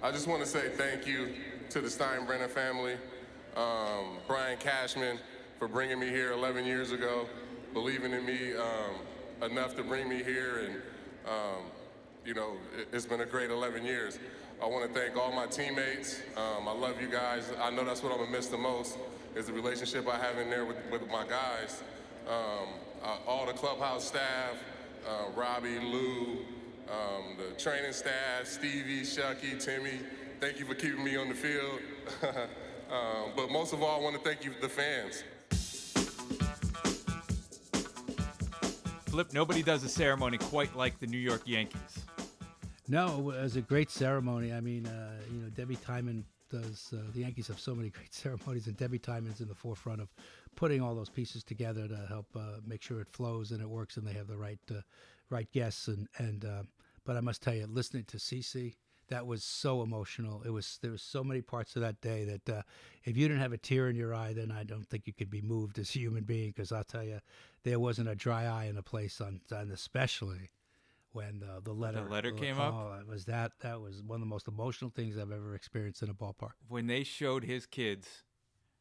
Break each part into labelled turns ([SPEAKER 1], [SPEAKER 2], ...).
[SPEAKER 1] I just want to say thank you to the Steinbrenner family, um, Brian Cashman for bringing me here 11 years ago, believing in me um, enough to bring me here, and um, you know, it, has been a great 11 years. I want to thank all my teammates. Um, I love you guys. I know that's what I'm gonna miss the most is the relationship I have in there with, with my guys. Um, uh, all the clubhouse staff, uh, Robbie, Lou, um, the training staff, Stevie, Shucky, Timmy. Thank you for keeping me on the field. um, but most of all, I want to thank you, the fans.
[SPEAKER 2] Flip, nobody does a ceremony quite like the New York Yankees.
[SPEAKER 3] No, it was a great ceremony. I mean, uh, you know, Debbie Tymon does. Uh, the Yankees have so many great ceremonies, and Debbie Tymon's in the forefront of putting all those pieces together to help uh, make sure it flows and it works, and they have the right uh, right guests. And and uh, but I must tell you, listening to CC, that was so emotional. It was there was so many parts of that day that uh, if you didn't have a tear in your eye, then I don't think you could be moved as a human being. Because I'll tell you, there wasn't a dry eye in the place on, on especially when uh, the letter
[SPEAKER 2] the letter came
[SPEAKER 3] oh,
[SPEAKER 2] up.
[SPEAKER 3] It was that that was one of the most emotional things I've ever experienced in a ballpark.
[SPEAKER 2] When they showed his kids,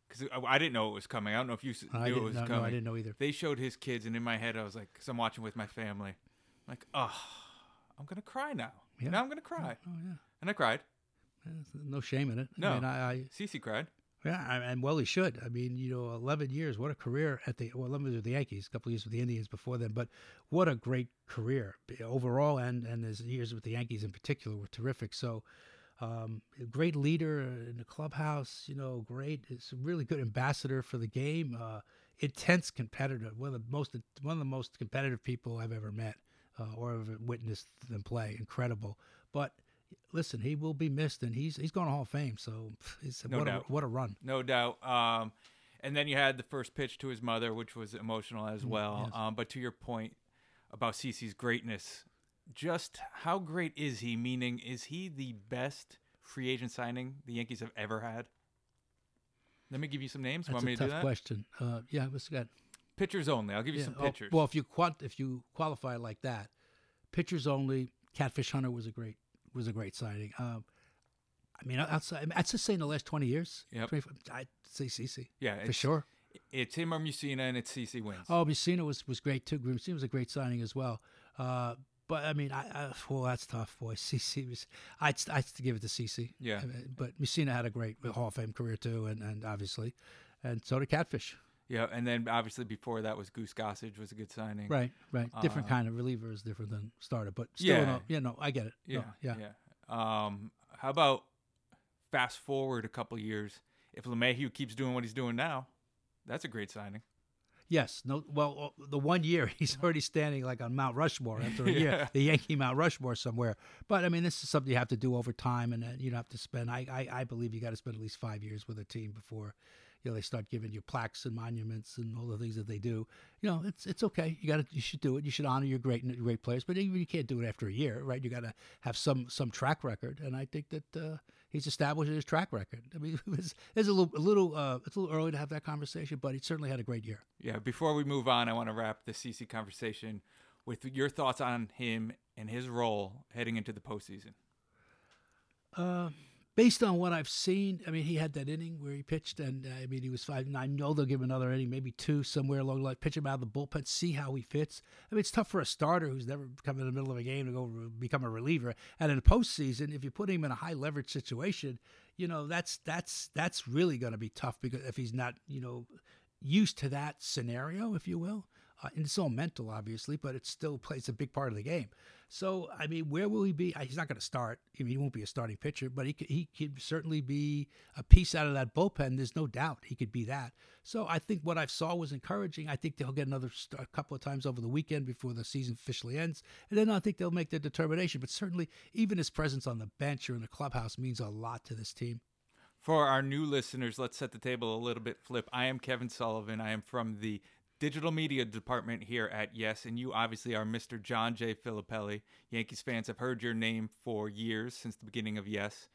[SPEAKER 2] because I didn't know it was coming. I don't know if you
[SPEAKER 3] I
[SPEAKER 2] knew it was
[SPEAKER 3] no,
[SPEAKER 2] coming.
[SPEAKER 3] No, I didn't know either.
[SPEAKER 2] They showed his kids, and in my head, I was like, because I'm watching with my family, I'm like, oh, I'm gonna cry now.
[SPEAKER 3] Yeah.
[SPEAKER 2] Now I'm gonna cry.
[SPEAKER 3] Oh yeah.
[SPEAKER 2] And I cried.
[SPEAKER 3] No shame in it.
[SPEAKER 2] No,
[SPEAKER 3] I mean, I, I
[SPEAKER 2] CC cried.
[SPEAKER 3] Yeah, and well, he should. I mean, you know, 11 years, what a career at the, well, 11 years with the Yankees, a couple of years with the Indians before then, but what a great career overall, and, and his years with the Yankees in particular were terrific. So, um, a great leader in the clubhouse, you know, great. It's a really good ambassador for the game. Uh, intense competitor, one of the most one of the most competitive people I've ever met uh, or ever witnessed them play. Incredible, but listen, he will be missed, and he's he's going to Hall of Fame. So
[SPEAKER 2] no
[SPEAKER 3] what
[SPEAKER 2] doubt.
[SPEAKER 3] a what a run,
[SPEAKER 2] no doubt. Um, and then you had the first pitch to his mother, which was emotional as
[SPEAKER 3] Mm,
[SPEAKER 2] well.
[SPEAKER 3] yes.
[SPEAKER 2] Um, but to your point about CC's greatness, just how great is he? Meaning, is he the best free agent signing the Yankees have ever had? Let me give you some names.
[SPEAKER 3] That's
[SPEAKER 2] Want
[SPEAKER 3] a
[SPEAKER 2] me to
[SPEAKER 3] tough
[SPEAKER 2] do that?
[SPEAKER 3] question. Uh, yeah, what's got?
[SPEAKER 2] Pitchers only. I'll give you
[SPEAKER 3] Yeah,
[SPEAKER 2] some
[SPEAKER 3] oh, well, if you quant, if you qualify like that, pitchers only. Catfish Hunter was a great was a great signing. Um, I mean, outside, I'd just say in the last twenty years.
[SPEAKER 2] Yep.
[SPEAKER 3] I'd say CC.
[SPEAKER 2] yeah,
[SPEAKER 3] for sure.
[SPEAKER 2] It's him or Mussina, and it's CC wins.
[SPEAKER 3] Oh, Mussina was was great too. Mussina was a great signing as well. Uh, but I mean, I, I well, that's tough, boy. CC was. I'd I'd give it to CC.
[SPEAKER 2] Yeah.
[SPEAKER 3] But Mussina had a great Hall of Fame career too, and, and obviously, and so did Catfish.
[SPEAKER 2] Yeah, and then obviously before that was Goose Gossage was a good signing.
[SPEAKER 3] Right, right. Different
[SPEAKER 2] Uh,
[SPEAKER 3] kind of reliever is different than starter, but still,
[SPEAKER 2] Yeah.
[SPEAKER 3] no, yeah, no, I get it.
[SPEAKER 2] Yeah,
[SPEAKER 3] No, yeah.
[SPEAKER 2] yeah. Um, how about fast forward a couple years? If LeMahieu keeps doing what he's doing now, that's a great signing.
[SPEAKER 3] Yes. No. Well, uh, the one year he's already standing like on Mount Rushmore after a
[SPEAKER 2] Yeah.
[SPEAKER 3] year, the Yankee Mount Rushmore somewhere. But I mean, this is something you have to do over time, and uh, you don't have to spend. I I, I believe you got to spend at least five years with a team before. You know, they start giving you plaques and monuments and all the things that they do. You know, it's it's okay. You got to you should do it. You should honor your great great players, but even you can't do it after a year, right? You got to have some some track record, and I think that uh, he's established his track record. I mean, it's, it's a little a little uh, it's a little early to have that conversation, but he certainly had a great year.
[SPEAKER 2] Yeah. Before we move on, I want to wrap the CC conversation with your thoughts on him and his role heading into the postseason.
[SPEAKER 3] Uh, based on what I've seen, I mean, he had that inning where he pitched, and uh, I mean, he was five. And I know they'll give him another inning, maybe two, somewhere along the line. Pitch him out of the bullpen, see how he fits. I mean, it's tough for a starter who's never come in the middle of a game to go become a reliever. And in the postseason, if you put him in a high leverage situation, you know that's that's that's really going to be tough because if he's not, you know, used to that scenario, if you will. Uh, and it's all mental, obviously, but it still plays a big part of the game. So, I mean, where will he be? He's not going to start. I mean, he won't be a starting pitcher, but he could, he could certainly be a piece out of that bullpen. There's no doubt he could be that. So, I think what I saw was encouraging. I think they'll get another a couple of times over the weekend before the season officially ends, and then I think they'll make their determination. But certainly, even his presence on the bench or in the clubhouse means a lot to this team.
[SPEAKER 2] For our new listeners, let's set the table a little bit. Flip. I am Kevin Sullivan. I am from the digital media department here at Yes, and you obviously are Mr. John J. Filippelli. Yankees fans have heard your name for years since the beginning of Yes,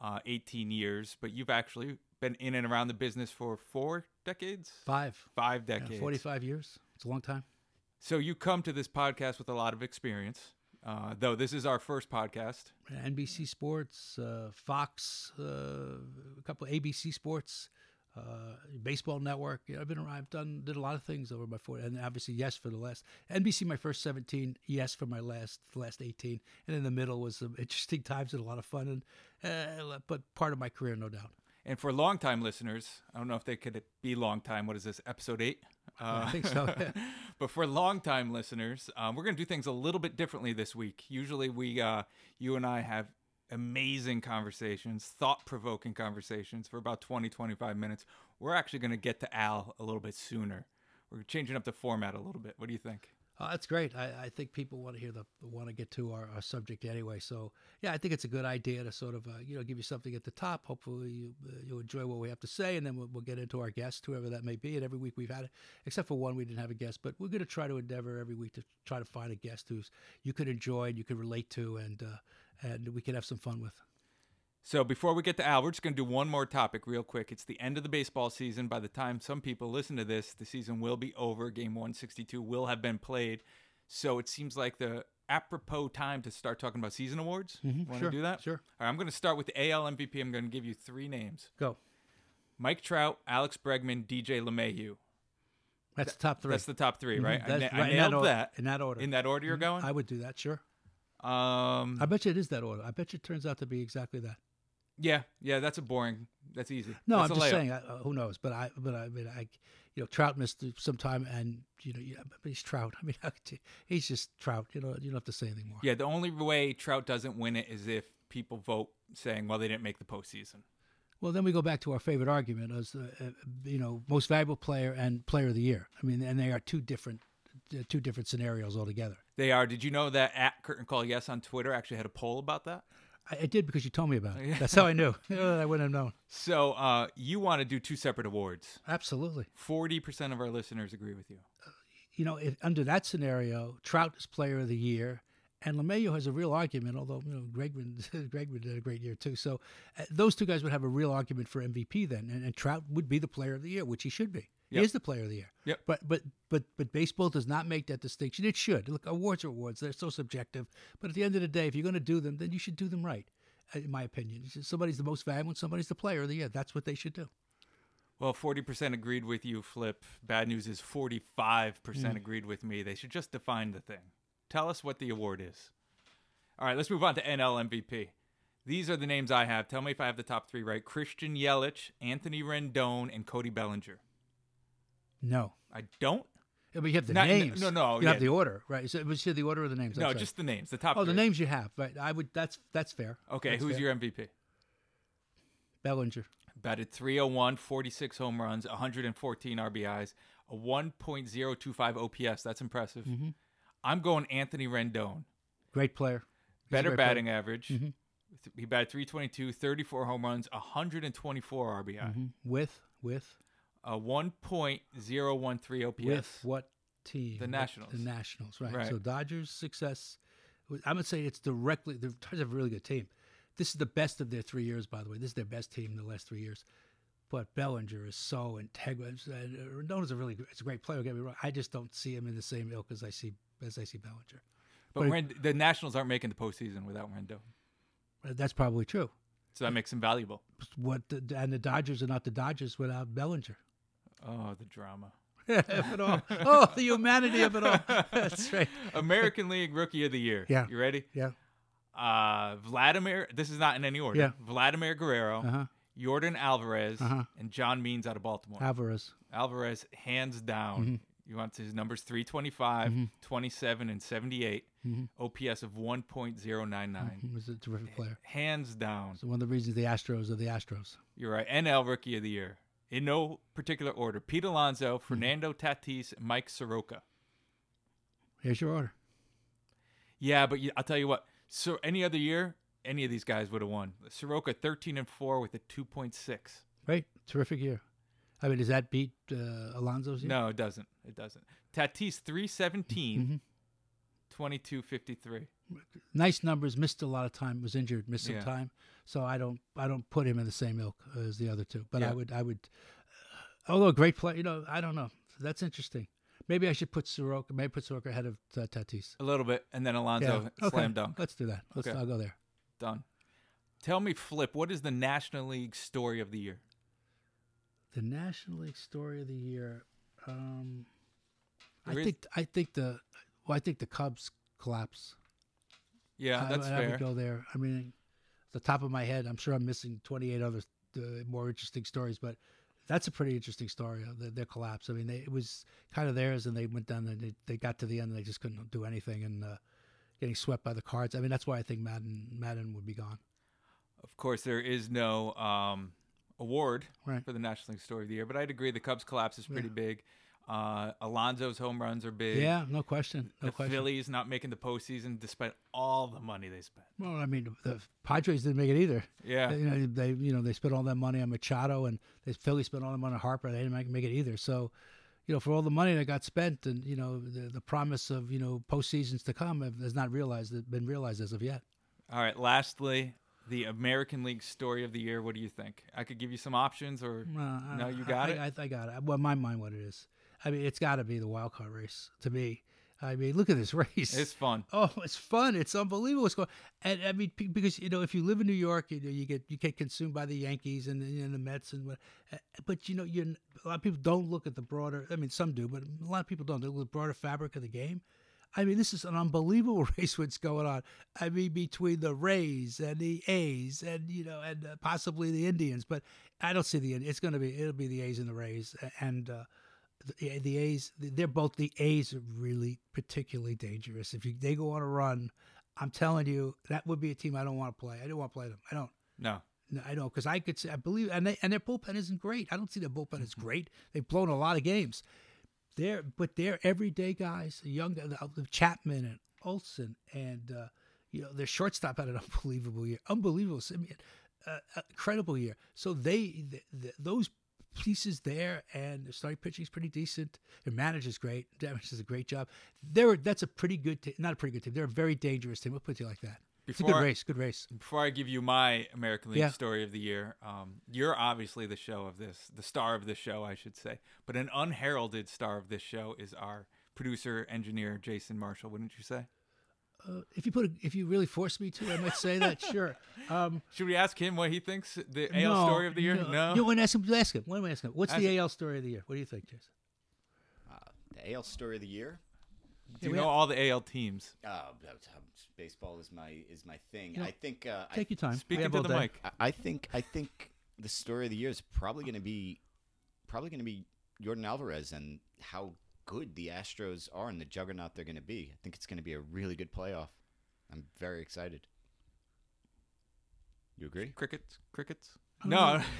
[SPEAKER 2] uh, 18 years, but you've actually been in and around the business for four decades,
[SPEAKER 3] Five,
[SPEAKER 2] five
[SPEAKER 3] yeah,
[SPEAKER 2] decades.
[SPEAKER 3] 45 years. It's a long time.
[SPEAKER 2] So you come to this podcast with a lot of experience. Uh, though this is our first podcast.
[SPEAKER 3] NBC Sports, uh, Fox, uh, a couple ABC Sports, uh, Baseball Network. You know, I've been around. I've done did a lot of things over my four, and obviously yes for the last NBC my first seventeen, yes for my last the last eighteen, and in the middle was some interesting times and a lot of fun, and uh, but part of my career, no doubt.
[SPEAKER 2] And for longtime listeners, I don't know if they could be long time. What is this, episode eight?
[SPEAKER 3] Uh, I think so.
[SPEAKER 2] but for longtime listeners, um, we're going to do things a little bit differently this week. Usually, we, uh, you and I, have amazing conversations, thought provoking conversations for about 20, 25 minutes. We're actually going to get to Al a little bit sooner. We're changing up the format a little bit. What do you think?
[SPEAKER 3] Uh, that's great. I, I, think people want to hear the want to get to our, our, subject anyway. So yeah, I think it's a good idea to sort of uh, you know give you something at the top. Hopefully you uh, you enjoy what we have to say, and then we'll, we'll, get into our guest, whoever that may be. And every week we've had it, except for one we didn't have a guest, but we're going to try to endeavor every week to try to find a guest who's you could enjoy and you could relate to, and uh, and we can have some fun with.
[SPEAKER 2] So before we get to Al, we're just going to do one more topic real quick. It's the end of the baseball season. By the time some people listen to this, the season will be over. Game 162 will have been played. So it seems like the apropos time to start talking about season awards.
[SPEAKER 3] Mm-hmm.
[SPEAKER 2] Want
[SPEAKER 3] sure,
[SPEAKER 2] to do that?
[SPEAKER 3] Sure.
[SPEAKER 2] All right, I'm going to start with the AL MVP. I'm going to give you three names.
[SPEAKER 3] Go.
[SPEAKER 2] Mike Trout, Alex Bregman, DJ LeMahieu.
[SPEAKER 3] That's the top three.
[SPEAKER 2] That's the top 3 right?
[SPEAKER 3] Mm-hmm.
[SPEAKER 2] I, na-
[SPEAKER 3] right
[SPEAKER 2] I nailed
[SPEAKER 3] in that,
[SPEAKER 2] that.
[SPEAKER 3] In that order.
[SPEAKER 2] In that order you're going?
[SPEAKER 3] I would do that, sure.
[SPEAKER 2] Um,
[SPEAKER 3] I bet you it is that order. I bet you it turns out to be exactly that.
[SPEAKER 2] Yeah, yeah, that's a boring. That's easy.
[SPEAKER 3] No,
[SPEAKER 2] that's
[SPEAKER 3] I'm just
[SPEAKER 2] layup.
[SPEAKER 3] saying. Uh, who knows? But I, but I mean, I, you know, Trout missed some time, and you know, yeah, but he's Trout. I mean, he's just Trout. You know, you don't have to say anything more.
[SPEAKER 2] Yeah, the only way Trout doesn't win it is if people vote saying, "Well, they didn't make the postseason."
[SPEAKER 3] Well, then we go back to our favorite argument as the, uh, you know, most valuable player and player of the year. I mean, and they are two different, uh, two different scenarios altogether.
[SPEAKER 2] They are. Did you know that at Curtain Call Yes on Twitter actually had a poll about that?
[SPEAKER 3] I, I did because you told me about it. That's how I knew. I wouldn't have known.
[SPEAKER 2] So uh, you want to do two separate awards?
[SPEAKER 3] Absolutely.
[SPEAKER 2] Forty percent of our listeners agree with you.
[SPEAKER 3] You know, if, under that scenario, Trout is Player of the Year, and LeMahieu has a real argument. Although you know, Bregman, Bregman did a great year too. So uh, those two guys would have a real argument for MVP then, and, and Trout would be the Player of the Year, which he should be.
[SPEAKER 2] Yep.
[SPEAKER 3] He is the Player of the Year.
[SPEAKER 2] Yep.
[SPEAKER 3] But but but but baseball does not make that distinction. It should. Look, awards are awards. They're so subjective. But at the end of the day, if you're going to do them, then you should do them right. uh, In my opinion, somebody's the most valuable, somebody's the Player of the Year. That's what they should do.
[SPEAKER 2] Well, forty percent agreed with you, Flip. Bad news is forty-five
[SPEAKER 3] Mm.
[SPEAKER 2] percent agreed with me. They should just define the thing. Tell us what the award is. All right, let's move on to NL MVP. These are the names I have. Tell me if I have the top three right. Christian Yelich, Anthony Rendon, and Cody Bellinger.
[SPEAKER 3] No.
[SPEAKER 2] I don't.
[SPEAKER 3] I mean, you have the
[SPEAKER 2] Not-
[SPEAKER 3] names.
[SPEAKER 2] no, no,
[SPEAKER 3] You
[SPEAKER 2] yeah.
[SPEAKER 3] have the order, right? So, was here the order of the names?
[SPEAKER 2] No, just the names. The top.
[SPEAKER 3] Oh, the names you have, right? I would. That's that's fair.
[SPEAKER 2] Okay,
[SPEAKER 3] That's
[SPEAKER 2] who's
[SPEAKER 3] fair.
[SPEAKER 2] your MVP?
[SPEAKER 3] Bellinger?
[SPEAKER 2] Batted 301, 46 home runs, 114 RBIs, a 1.025 OPS. That's impressive.
[SPEAKER 3] Mm-hmm.
[SPEAKER 2] I'm going Anthony Rendon.
[SPEAKER 3] Great player. He's
[SPEAKER 2] Better
[SPEAKER 3] great player.
[SPEAKER 2] batting average.
[SPEAKER 3] Mhm.
[SPEAKER 2] He batted 322, 34 home runs, 124 RBI,
[SPEAKER 3] Mhm. With with
[SPEAKER 2] a 1.013 OPS.
[SPEAKER 3] with what team?
[SPEAKER 2] The Nationals.
[SPEAKER 3] The Nationals, right?
[SPEAKER 2] Right.
[SPEAKER 3] So Dodgers' success. I'm gonna say it's directly. The Dodgers have a really good team. This is the best of their three years, by the way. This is their best team in the last three years. But Bellinger is so integral. Uh, Rendona's a really good, it's a great player. Don't get me wrong. I just don't see him in the same ilk as I see as I see Bellinger.
[SPEAKER 2] But
[SPEAKER 3] But-
[SPEAKER 2] Rend- the Nationals aren't making the postseason without Rendon.
[SPEAKER 3] Uh, That's probably true.
[SPEAKER 2] So that makes him valuable.
[SPEAKER 3] What the, and the Dodgers are not the Dodgers without Bellinger.
[SPEAKER 2] Oh, the drama.
[SPEAKER 3] of it all. Oh, the humanity of it all. That's right.
[SPEAKER 2] American League Rookie of the Year.
[SPEAKER 3] Yeah.
[SPEAKER 2] You ready?
[SPEAKER 3] Yeah.
[SPEAKER 2] Uh, Vladimir, this is not in any order.
[SPEAKER 3] Yeah.
[SPEAKER 2] Vladimir Guerrero,
[SPEAKER 3] Uh huh.
[SPEAKER 2] Yordan Alvarez,
[SPEAKER 3] Uh-huh.
[SPEAKER 2] and John Means out of Baltimore.
[SPEAKER 3] Alvarez.
[SPEAKER 2] Alvarez, hands down.
[SPEAKER 3] Mm-hmm.
[SPEAKER 2] You want his numbers 325, 27, and 78.
[SPEAKER 3] Mm-hmm.
[SPEAKER 2] OPS of 1.099.
[SPEAKER 3] He was a terrific player.
[SPEAKER 2] Hands down.
[SPEAKER 3] So one of the reasons the Astros are the Astros.
[SPEAKER 2] You're right. NL Rookie of the Year. In no particular order. Pete Alonso,
[SPEAKER 3] Mm-hmm.
[SPEAKER 2] Fernando Tatis, Mike Soroka.
[SPEAKER 3] Here's your order.
[SPEAKER 2] Yeah, but I'll tell you what. So any other year, any of these guys would have won. Soroka 13 and 4 with a 2.6.
[SPEAKER 3] Great. Terrific year. I mean, does that beat uh, Alonso's year?
[SPEAKER 2] No, it doesn't. It doesn't. Tatis 317,
[SPEAKER 3] Mm-hmm.
[SPEAKER 2] 22 53.
[SPEAKER 3] Nice numbers. Missed a lot of time. Was injured. Missed some
[SPEAKER 2] Yeah.
[SPEAKER 3] time. So I don't. I don't put him in the same ilk as the other two. But I would. I would. although a great player, you know, I don't know. That's interesting. Maybe I should put Soroka. Maybe put Soroka ahead of uh, Tatis.
[SPEAKER 2] A little bit, and then Alonso
[SPEAKER 3] okay.
[SPEAKER 2] slam dunk.
[SPEAKER 3] Let's do that. Let's.
[SPEAKER 2] Okay.
[SPEAKER 3] I'll go there.
[SPEAKER 2] Done. Tell me, Flip, what is the National League story of the year?
[SPEAKER 3] The National League story of the year. Um, I
[SPEAKER 2] is-
[SPEAKER 3] think. I think the. Well, I think the Cubs collapse.
[SPEAKER 2] Yeah,
[SPEAKER 3] I-
[SPEAKER 2] that's
[SPEAKER 3] I,
[SPEAKER 2] fair.
[SPEAKER 3] would go there. I mean, the top of my head, I'm sure I'm missing 28 other uh, more interesting stories, but that's a pretty interesting story. Uh, their, their collapse. I mean, they, it was kind of theirs, and they went down and they, they got to the end, and they just couldn't do anything, and uh, getting swept by the Cards. I mean, that's why I think Maddon Maddon would be gone.
[SPEAKER 2] Of course, there is no um, award
[SPEAKER 3] Right.
[SPEAKER 2] for the National League Story of the Year, but I'd agree the Cubs collapse is pretty big. Uh, Alonso's home runs are big.
[SPEAKER 3] Yeah, no question, no
[SPEAKER 2] the
[SPEAKER 3] question.
[SPEAKER 2] Phillies not making the postseason despite all the money they spent.
[SPEAKER 3] Well, I mean, the Padres didn't make it either.
[SPEAKER 2] Yeah.
[SPEAKER 3] you know, they you know they spent all that money on Machado, and the Phillies spent all that money on Harper. They didn't make, make it either. So, you know, for all the money that got spent, and you know, the, the promise of you know postseasons to come has not realized been realized as of yet.
[SPEAKER 2] All right. Lastly, the American League Story of the Year. What do you think? I could give you some options, or
[SPEAKER 3] Uh,
[SPEAKER 2] no, you got
[SPEAKER 3] I,
[SPEAKER 2] it.
[SPEAKER 3] I, I got it. Well, my mind, what it is. I mean, it's got to be the wild card race to me. I mean, look at this race.
[SPEAKER 2] it's fun.
[SPEAKER 3] Oh, it's fun! It's unbelievable. What's going and I mean, because you know, if you live in New York, you know, you get you get consumed by the Yankees and the, and the Mets and what. uh, But you know, you a lot of people don't look at the broader. I mean, some do, but a lot of people don't. They look at the broader fabric of the game. I mean, this is an unbelievable race. What's going on? I mean, between the Rays and the A's, and you know, and uh, possibly the Indians. But I don't see the. It's going to be. It'll be the A's and the Rays, and. Uh, the, the A's, they're both the A's are really particularly dangerous. If you, they go on a run, I'm telling you, that would be a team I don't want to play. I don't want to play them. I don't.
[SPEAKER 2] No.
[SPEAKER 3] No, I don't because I could say I believe and they, and their bullpen isn't great. I don't see their bullpen is great. They've blown a lot of games. They're but they're everyday guys. The young the, the Chapman and Olson and uh, you know their shortstop had an unbelievable year. Unbelievable, Semien, uh, uh, incredible year. So they th th those pieces there and the starting pitching is pretty decent. Their manager's great. Damage does a great job. They're that's a pretty good team. Not a pretty good team. They're a very dangerous team. We'll put it like that. it's a good race. Good race.
[SPEAKER 2] Before I give you my American League
[SPEAKER 3] Yeah.
[SPEAKER 2] Story of the Year, um, you're obviously the show of this, the star of this show, I should say. But an unheralded star of this show is our producer, engineer, Jason Marshall. Wouldn't you say?
[SPEAKER 3] Uh, if you put a, if you really force me to, I might say that. Sure. Um,
[SPEAKER 2] Should we ask him what he thinks the AL
[SPEAKER 3] no,
[SPEAKER 2] story of the year?
[SPEAKER 3] No. You want to ask him? Ask him. What am I asking? What's
[SPEAKER 2] Ask
[SPEAKER 3] the
[SPEAKER 2] him.
[SPEAKER 3] AL story of the year? What do you think, Jason?
[SPEAKER 4] Uh, the AL story of the year.
[SPEAKER 2] Do you
[SPEAKER 3] we
[SPEAKER 2] know
[SPEAKER 3] have-
[SPEAKER 2] all the AL teams?
[SPEAKER 4] Uh, baseball is my is my thing.
[SPEAKER 3] You know,
[SPEAKER 4] I think. Uh, I,
[SPEAKER 3] Take your time. We
[SPEAKER 2] Speak
[SPEAKER 3] have
[SPEAKER 2] into
[SPEAKER 3] all
[SPEAKER 2] the
[SPEAKER 3] day.
[SPEAKER 2] mic.
[SPEAKER 4] I- I think. I think the story of the year is probably going to be, probably going to be Yordan Alvarez and how good the Astros are and the juggernaut they're going to be. I think it's going to be a really good playoff. I'm very excited. You agree?
[SPEAKER 2] Crickets? Crickets?
[SPEAKER 3] don't
[SPEAKER 2] No.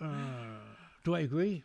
[SPEAKER 3] Uh, do I agree?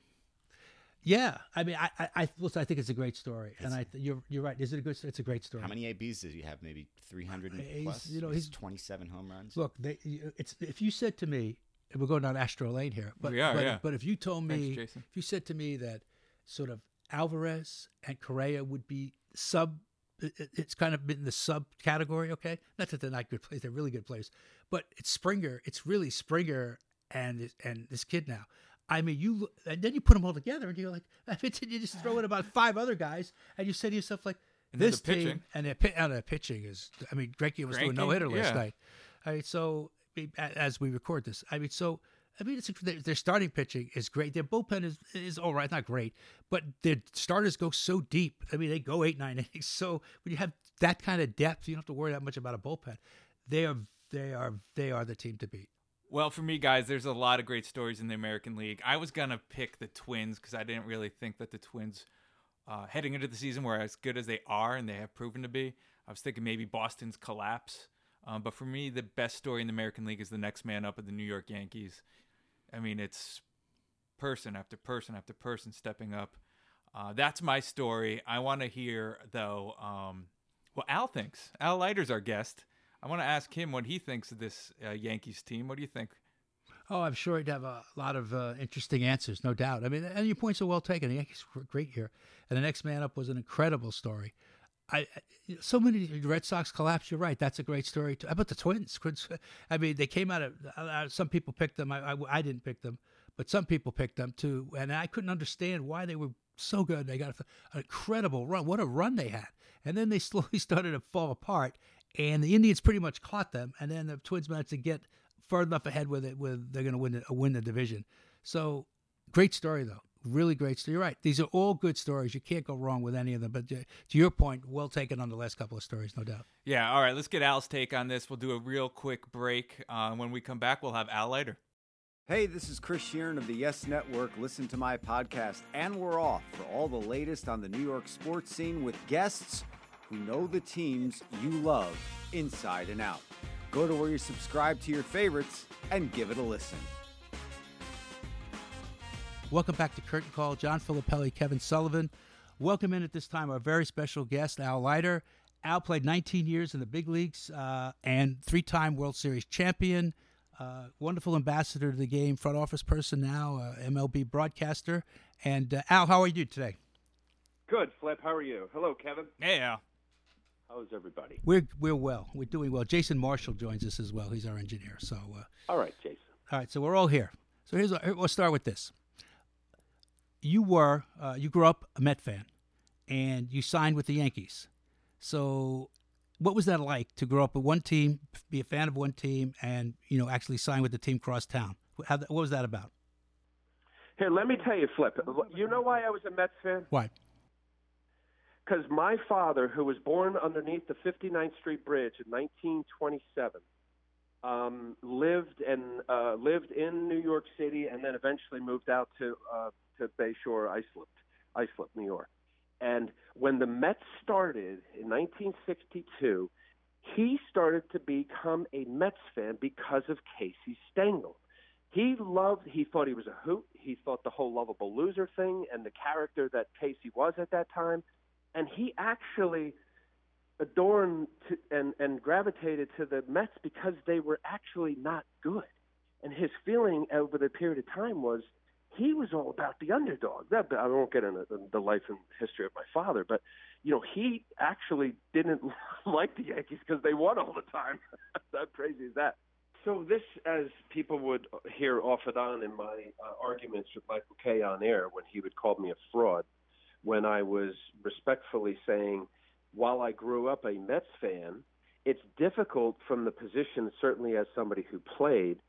[SPEAKER 3] Yeah, I mean, I, I, I, listen, I think it's a great story, and I, you're, you're right. Is it a good? It's a great story.
[SPEAKER 4] How many ABs does he have? Maybe 300 plus.
[SPEAKER 3] you know,
[SPEAKER 4] He's
[SPEAKER 3] he's-
[SPEAKER 4] 27 home runs.
[SPEAKER 3] Look, they, it's if you said to me, and we're going down Astro Lane here, but
[SPEAKER 2] We are,
[SPEAKER 3] but,
[SPEAKER 2] yeah.
[SPEAKER 3] but if you told
[SPEAKER 2] Thanks,
[SPEAKER 3] me,
[SPEAKER 2] Jason.
[SPEAKER 3] if you said to me that sort of Alvarez and Correa would be sub, it- it- it's kind of been the sub category. Okay, not that they're not good players; they're really good players. But it's Springer. It's really Springer and and this kid now. I mean, you and then you put them all together, and you're like, I mean, you just throw in about five other guys, and you say to yourself like,
[SPEAKER 2] And
[SPEAKER 3] this
[SPEAKER 2] the pitching.
[SPEAKER 3] team and their, and their pitching is. I mean, Greinke was doing no hitter last
[SPEAKER 2] yeah.
[SPEAKER 3] night. I mean, so I mean, a- as we record this, I mean, so I mean, it's their, their starting pitching is great. Their bullpen is is all right, not great, but their starters go so deep. I mean, they go eight nine innings. So when you have that kind of depth, you don't have to worry that much about a bullpen. They are they are they are the team to beat.
[SPEAKER 2] Well, for me, guys, there's a lot of great stories in the American League. I was gonna pick the Twins because I didn't really think that the Twins, uh, heading into the season, were as good as they are, and they have proven to be. I was thinking maybe Boston's collapse, um, but for me, the best story in the American League is the next man up of the New York Yankees. I mean, it's person after person after person stepping up. Uh, that's my story. I want to hear though um, what Al thinks. Al Leiter's our guest. I want to ask him what he thinks of this uh, Yankees team. What do you think?
[SPEAKER 3] Oh, I'm sure he'd have a lot of uh, interesting answers, no doubt. I mean, and your points are well taken. The Yankees were great here, and the next man up was an incredible story. I, so many Red Sox collapse. You're right. That's a great story. Too. How about the Twins? I mean, they came out of. Uh, some people picked them. I, I, I didn't pick them, but some people picked them too. And I couldn't understand why they were so good. They got an incredible run. What a run they had! And then they slowly started to fall apart, and the Indians pretty much caught them. And then the Twins managed to get far enough ahead with it, with they're going to win the, win the division. So great story though, really great story. You're right; these are all good stories. You can't go wrong with any of them. But to your point, well taken on the last couple of stories, no doubt.
[SPEAKER 2] Yeah. All right. Let's get Al's take on this. We'll do a real quick break. Uh, when we come back, we'll have Al Leiter.
[SPEAKER 5] Hey, this is Chris Shearn of the Yes Network. Listen to my podcast, and we're off for all the latest on the New York sports scene with guests who know the teams you love inside and out. Go to where you subscribe to your favorites and give it a listen.
[SPEAKER 3] Welcome back to Curtain Call. John Filippelli, Kevin Sullivan. Welcome in at this time our very special guest, Al Leiter. Al played 19 years in the big leagues uh, and three time World Series champion. Uh, wonderful ambassador to the game, front office person now, uh, MLB broadcaster. And uh, Al, how are you today?
[SPEAKER 6] Good, Flip. How are you? Hello, Kevin.
[SPEAKER 2] Hey, Al.
[SPEAKER 6] How's everybody?
[SPEAKER 3] We're we're well. We're doing well. Jason Marshall joins us as well. He's our engineer. So. Uh,
[SPEAKER 6] all right, Jason.
[SPEAKER 3] All right, so we're all here. So here's we'll start with this. You were uh, you grew up a Met fan, and you signed with the Yankees. So what was that like to grow up with one team, be a fan of one team, and you know actually sign with the team cross town? How, what was that about?
[SPEAKER 6] Here, let me tell you, Flip. You know why I was a Mets fan?
[SPEAKER 3] Why?
[SPEAKER 6] Because my father, who was born underneath the 59th Street Bridge in 1927, um, lived and uh, lived in New York City, and then eventually moved out to uh, to Bayshore, Islip, Islip, New York. And when the Mets started in 1962, he started to become a Mets fan because of Casey Stengel. He loved, he thought he was a hoot. He thought the whole lovable loser thing and the character that Casey was at that time. And he actually adorned to, and, and gravitated to the Mets because they were actually not good. And his feeling over the period of time was he was all about the underdog. That, I won't get into the life and history of my father, but you know, he actually didn't like the Yankees because they won all the time. How crazy is that? So this, as people would hear off and on in my uh, arguments with Michael Kay on air, when he would call me a fraud, when I was respectfully saying, while I grew up a Mets fan, it's difficult from the position, certainly as somebody who played,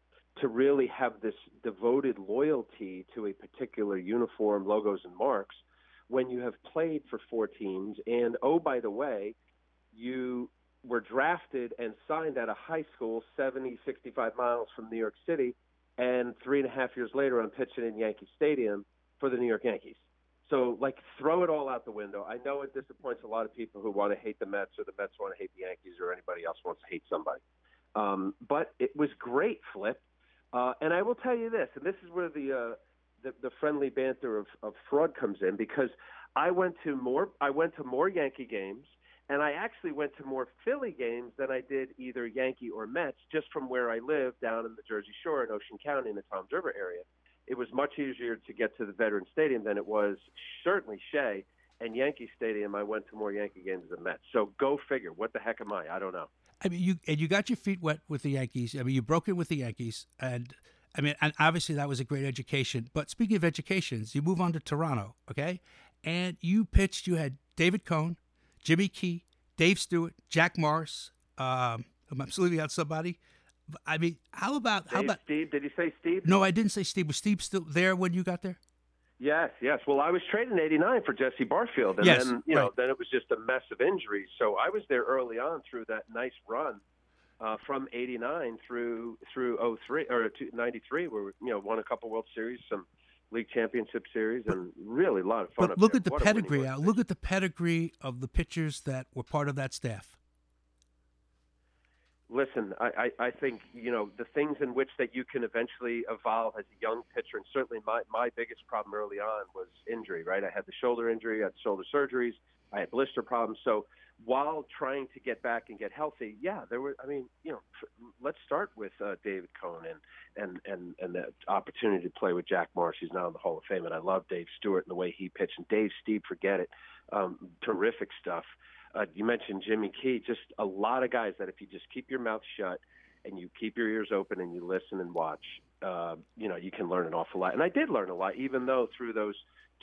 [SPEAKER 6] to really have this devoted loyalty to a particular uniform, logos, and marks when you have played for four teams. And oh, by the way, you were drafted and signed at a high school 70, 65 miles from New York City. And three and a half years later, I'm pitching in Yankee Stadium for the New York Yankees. So, like, throw it all out the window. I know it disappoints a lot of people who want to hate the Mets or the Mets want to hate the Yankees or anybody else wants to hate somebody. Um, but it was great, Flip, uh, and I will tell you this, and this is where the uh, the, the friendly banter of, of fraud comes in, because I went to more I went to more Yankee games, and I actually went to more Philly games than I did either Yankee or Mets, just from where I live down in the Jersey Shore in Ocean County in the Toms River area. It was much easier to get to the Veteran Stadium than it was certainly Shea and Yankee Stadium. I went to more Yankee games than Mets. So go figure. What the heck am I? I don't know.
[SPEAKER 3] I mean, you and you got your feet wet with the Yankees. I mean, you broke in with the Yankees, and I mean, and obviously that was a great education. But speaking of educations, you move on to Toronto, okay? And you pitched. You had David Cone, Jimmy Key, Dave Stewart, Jack Morris. Um, I'm absolutely out somebody. I mean, how about
[SPEAKER 6] Dave
[SPEAKER 3] how about
[SPEAKER 6] Stieb? Did you say Stieb?
[SPEAKER 3] No, I didn't say Stieb. Was Stieb still there when you got there?
[SPEAKER 6] Yes, yes. Well, I was traded in '89 for Jesse Barfield, and
[SPEAKER 3] yes,
[SPEAKER 6] then you
[SPEAKER 3] right.
[SPEAKER 6] know, then it was just a mess of injuries. So I was there early on through that nice run uh, from '89 through through 03 or '93, where we, you know won a couple World Series, some league championship series, and really a lot of fun.
[SPEAKER 3] But look
[SPEAKER 6] there.
[SPEAKER 3] at the
[SPEAKER 6] What
[SPEAKER 3] pedigree. Look at the pedigree of the pitchers that were part of that staff.
[SPEAKER 6] Listen, I, I, I think you know the things in which that you can eventually evolve as a young pitcher, and certainly my my biggest problem early on was injury. Right, I had the shoulder injury, I had shoulder surgeries, I had blister problems. So while trying to get back and get healthy, yeah, there were. I mean, you know, let's start with uh, David Cone and and and and the opportunity to play with Jack Morris. He's now in the Hall of Fame, and I love Dave Stewart and the way he pitched. And Dave Stieb, forget it, um, terrific stuff. Uh, you mentioned Jimmy Key, just a lot of guys that if you just keep your mouth shut and you keep your ears open and you listen and watch, uh, you know, you can learn an awful lot. And I did learn a lot, even though through those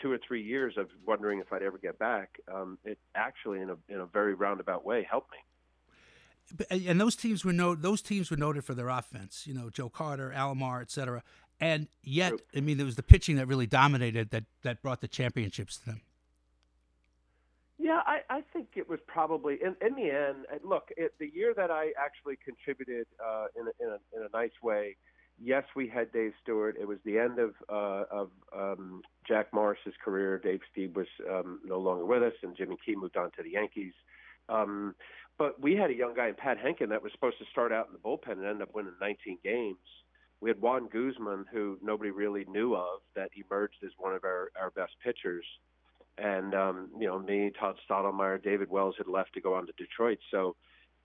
[SPEAKER 6] two or three years of wondering if I'd ever get back, um, it actually, in a in a very roundabout way, helped me.
[SPEAKER 3] And those teams were no, those teams were noted for their offense. You know, Joe Carter, Alomar, et cetera. And yet, I mean, it was the pitching that really dominated that that brought the championships to them.
[SPEAKER 6] Yeah, I, I think it was probably in, in the end. uh, Look, it, the year that I actually contributed uh, in, a, in, a, in a nice way. Yes, we had Dave Stewart. It was the end of uh, of um, Jack Morris's career. Dave Stieb was um, no longer with us, and Jimmy Key moved on to the Yankees. Um, but we had a young guy in Pat Hentgen that was supposed to start out in the bullpen and end up winning 19 games. We had Juan Guzman, who nobody really knew of, that emerged as one of our, our best pitchers and um, you know me, Todd Stottlemyre, David Wells had left to go on to Detroit. So,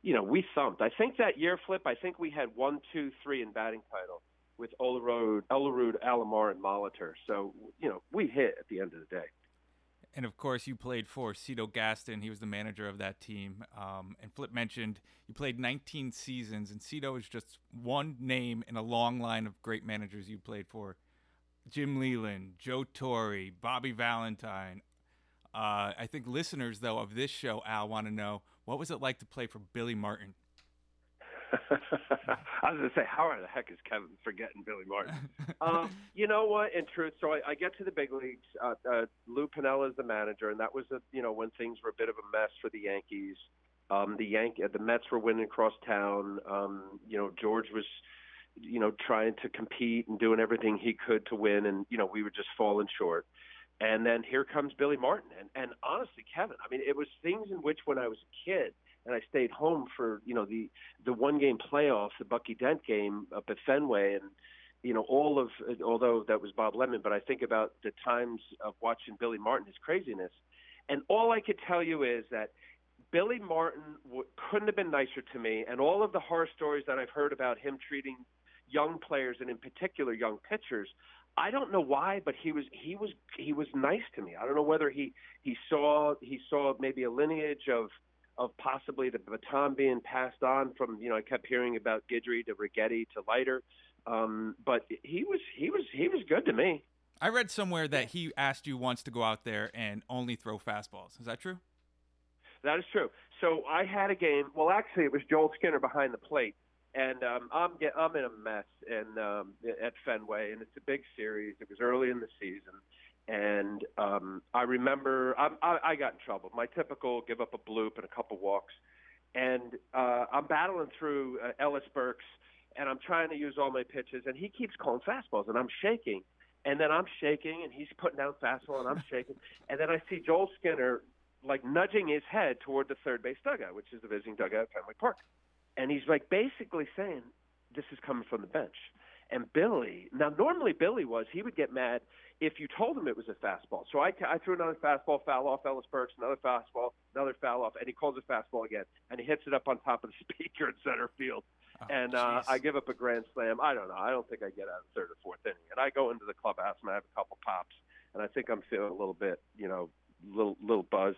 [SPEAKER 6] you know, we thumped. I think that year, Flip. I think we had one, two, three in batting title with Olerud, Elerud, Alomar, and Molitor. So, you know, we hit at the end of the day.
[SPEAKER 2] And of course, you played for Cito Gaston. He was the manager of that team. Um, and Flip mentioned you played 19 seasons, and Cito is just one name in a long line of great managers you played for. Jim Leyland, Joe Torre, Bobby Valentine. Uh, I think listeners, though, of this show, Al, want to know what was it like to play for Billy Martin?
[SPEAKER 6] I was going to say, how the heck is Kevin forgetting Billy Martin? um, you know what? In truth, so I, I get to the big leagues. Uh, uh, Lou Piniella is the manager, and that was a, you know when things were a bit of a mess for the Yankees. Um, the Yank, the Mets were winning across town. Um, you know, George was, you know, trying to compete and doing everything he could to win, and you know, we were just falling short. And then here comes Billy Martin, and and honestly, Kevin, I mean, it was things in which when I was a kid and I stayed home for you know the the one game playoff, the Bucky Dent game up at Fenway, and you know all of although that was Bob Lemon, but I think about the times of watching Billy Martin, his craziness, and all I could tell you is that Billy Martin w- couldn't have been nicer to me, and all of the horror stories that I've heard about him treating young players and in particular young pitchers. I don't know why, but he was he was he was nice to me. I don't know whether he he saw he saw maybe a lineage of of possibly the baton being passed on from you know I kept hearing about Guidry to Righetti to Leiter, um, but he was he was he was good to me.
[SPEAKER 2] I read somewhere that he asked you once to go out there and only throw fastballs. Is that true?
[SPEAKER 6] That is true. So I had a game. Well, actually, it was Joel Skinner behind the plate, and um, I'm get, I'm in a mess and um, at Fenway, and it's a big series. It was early in the season, and um, I remember I, I, I got in trouble. My typical give up a bloop and a couple walks, and uh, I'm battling through uh, Ellis Burks, and I'm trying to use all my pitches, and he keeps calling fastballs, and I'm shaking. And then I'm shaking, and he's putting down fastball, and I'm shaking. And then I see Joel Skinner like nudging his head toward the third base dugout, which is the visiting dugout at Fenway Park. And he's like basically saying, This is coming from the bench. And Billy, now normally Billy was, he would get mad if you told him it was a fastball. So I, I threw another fastball, foul off Ellis Burks, another fastball, another foul off, and he calls a fastball again. And he hits it up on top of the speaker in center field.
[SPEAKER 2] Oh,
[SPEAKER 6] and uh. I give up a grand slam. I don't know. I don't think I get out of third or fourth inning. And I go into the clubhouse and I have a couple pops. And I think I'm feeling a little bit, you know, little little buzzed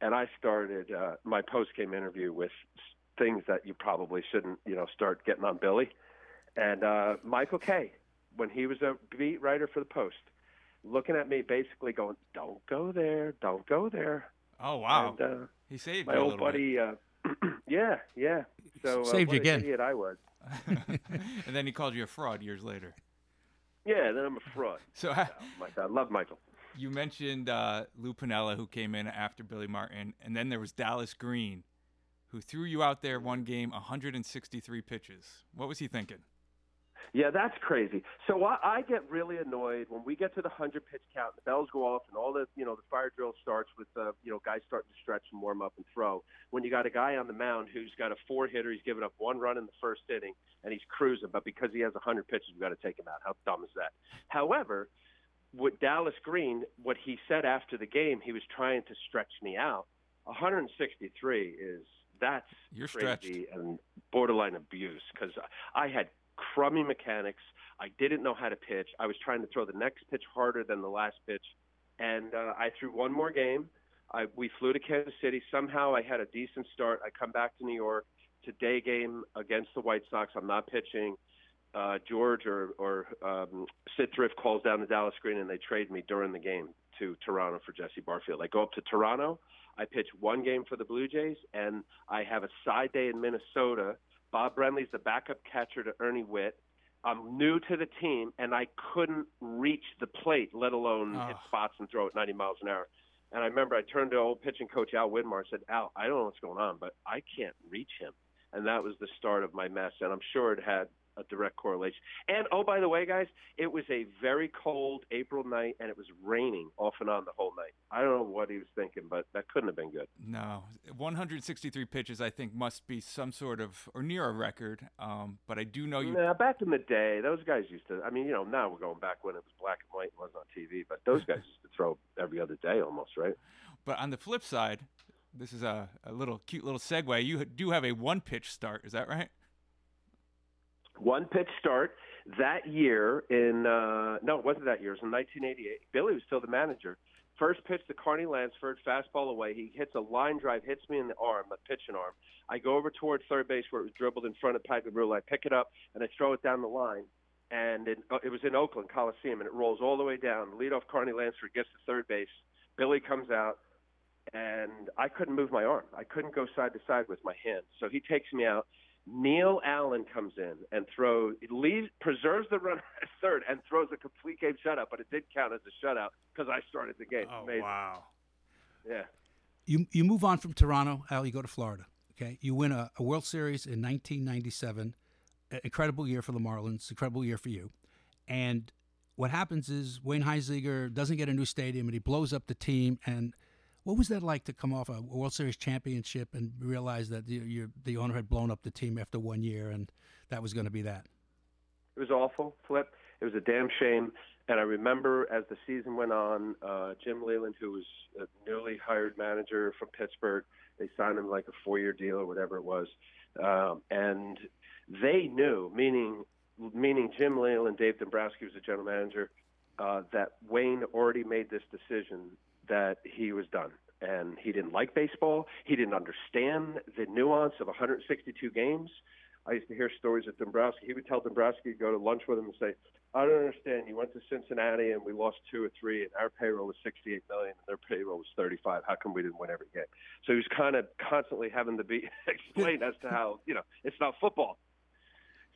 [SPEAKER 6] and I started uh, my post game interview with things that you probably shouldn't, you know, start getting on Billy. And uh, Michael Kay, when he was a beat writer for the Post, looking at me basically going, "Don't go there, don't go there."
[SPEAKER 2] Oh wow,
[SPEAKER 6] And uh,
[SPEAKER 2] he saved
[SPEAKER 6] my
[SPEAKER 2] you
[SPEAKER 6] old
[SPEAKER 2] little
[SPEAKER 6] buddy, uh, yeah, yeah. So uh,
[SPEAKER 3] Saved
[SPEAKER 6] what
[SPEAKER 3] you again.
[SPEAKER 6] Idiot I was.
[SPEAKER 2] and then he called you a fraud years later.
[SPEAKER 6] Yeah, then I'm a fraud.
[SPEAKER 2] So
[SPEAKER 6] Oh, my God, I love Michael.
[SPEAKER 2] you mentioned uh, Lou Piniella, who came in after Billy Martin, and then there was Dallas Green, who threw you out there one game, 163 pitches. What was he thinking?
[SPEAKER 6] Yeah, that's crazy. So I, I get really annoyed when we get to the hundred pitch count. The bells go off, and all the you know the fire drill starts with uh, you know guys starting to stretch and warm up and throw. When you got a guy on the mound who's got a four hitter, he's given up one run in the first inning, and he's cruising. But because he has a hundred pitches, we got to take him out. How dumb is that? However, with Dallas Green, what he said after the game, he was trying to stretch me out. 163 is that's
[SPEAKER 2] You're stretched.
[SPEAKER 6] crazy and borderline abuse because I had crummy mechanics. I didn't know how to pitch. I was trying to throw the next pitch harder than the last pitch, and uh, I threw one more game. I, we flew to Kansas City. Somehow I had a decent start. I come back to New York. today game against the White Sox. I'm not pitching. Uh, George or, or um, Syd Thrift calls down the Dallas Green and they trade me during the game to Toronto for Jesse Barfield. I go up to Toronto. I pitch one game for the Blue Jays, and I have a side day in Minnesota. Bob Brenly's the backup catcher to Ernie Whitt. I'm new to the team, and I couldn't reach the plate, let alone
[SPEAKER 2] Oh.
[SPEAKER 6] hit ah. spots and throw at 90 miles an hour. And I remember I turned to old pitching coach Al Widmar and said, Al, I don't know what's going on, but I can't reach him. And that was the start of my mess. And I'm sure it had a direct correlation. And oh, by the way, guys, it was a very cold April night, and it was raining off and on the whole night. I don't know what he was thinking, but that couldn't have been good.
[SPEAKER 2] No, 163 pitches. I think must be some sort of or near a record. Um, but I do know you.
[SPEAKER 6] Nah, back in the day, those guys used to. I mean, you know, now we're going back when it was black and white and wasn't on TV, but those guys used to throw every other day almost, right?
[SPEAKER 2] But on the flip side, this is a, a little cute little segue. You do have a one pitch start. Is that right?
[SPEAKER 6] One pitch start that year in uh no, it wasn't that year. It was in 1988. Billy was still the manager. First pitch to Carney Lansford, fastball away. He hits a line drive, hits me in the arm, a pitching arm. I go over towards third base where it was dribbled in front of Pagliarulo. I pick it up and I throw it down the line. And it, uh, it was in Oakland Coliseum, and it rolls all the way down. Leadoff Carney Lansford gets to third base. Billy comes out, and I couldn't move my arm. I couldn't go side to side with my hand. So he takes me out. Neil Allen comes in and throws, leaves, preserves the runner at third, and throws a complete game shutout. But it did count as a shutout because I started the game. Oh, Amazing.
[SPEAKER 2] Oh, wow.
[SPEAKER 6] Yeah.
[SPEAKER 3] You you move on from Toronto, Al. You go to Florida. Okay, you win a, a World Series in 1997. A- Incredible year for the Marlins. Incredible year for you. And what happens is Wayne Huizenga doesn't get a new stadium, and he blows up the team. And what was that like to come off a World Series championship and realize that you, the owner had blown up the team after one year, and that was going to be that?
[SPEAKER 6] It was awful, Flip. It was a damn shame. And I remember as the season went on, uh, Jim Leyland, who was a newly hired manager from Pittsburgh, they signed him like a four-year deal or whatever it was, um, and they knew, meaning meaning Jim Leyland, Dave Dombrowski was the general manager, uh, that Wayne already made this decision that he was done. And he didn't like baseball. He didn't understand the nuance of 162 games. I used to hear stories of Dombrowski. He would tell Dombrowski to go to lunch with him and say, I don't understand. You went to Cincinnati and we lost two or three, and our payroll was 68 million, and their payroll was 35. How come we didn't win every game? So he was kind of constantly having to be explained as to how you know it's not football.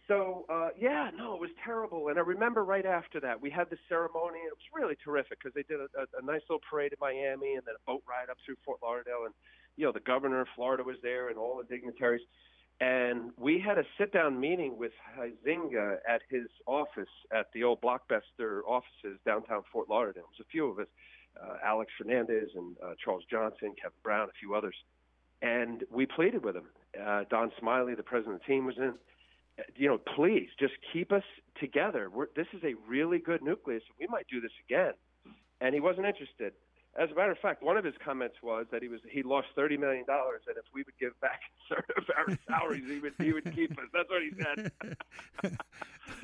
[SPEAKER 6] So uh, yeah, no, it was terrible. And I remember right after that, we had the ceremony, and it was really terrific because they did a, a, a nice little parade in Miami, and then a boat ride up through Fort Lauderdale, and you know the governor of Florida was there, and all the dignitaries. And we had a sit-down meeting with Huizenga at his office at the old Blockbuster offices downtown Fort Lauderdale. It was a few of us, uh, Alex Fernandez and uh, Charles Johnson, Kevin Brown, a few others. And we pleaded with him. Uh, Don Smiley, the president of the team, was in. You know, please just keep us together. We're, this is a really good nucleus. We might do this again. And he wasn't interested. As a matter of fact, one of his comments was that he was he lost thirty million dollars, and if we would give back a third of our salaries, he would he would keep us. That's what he said.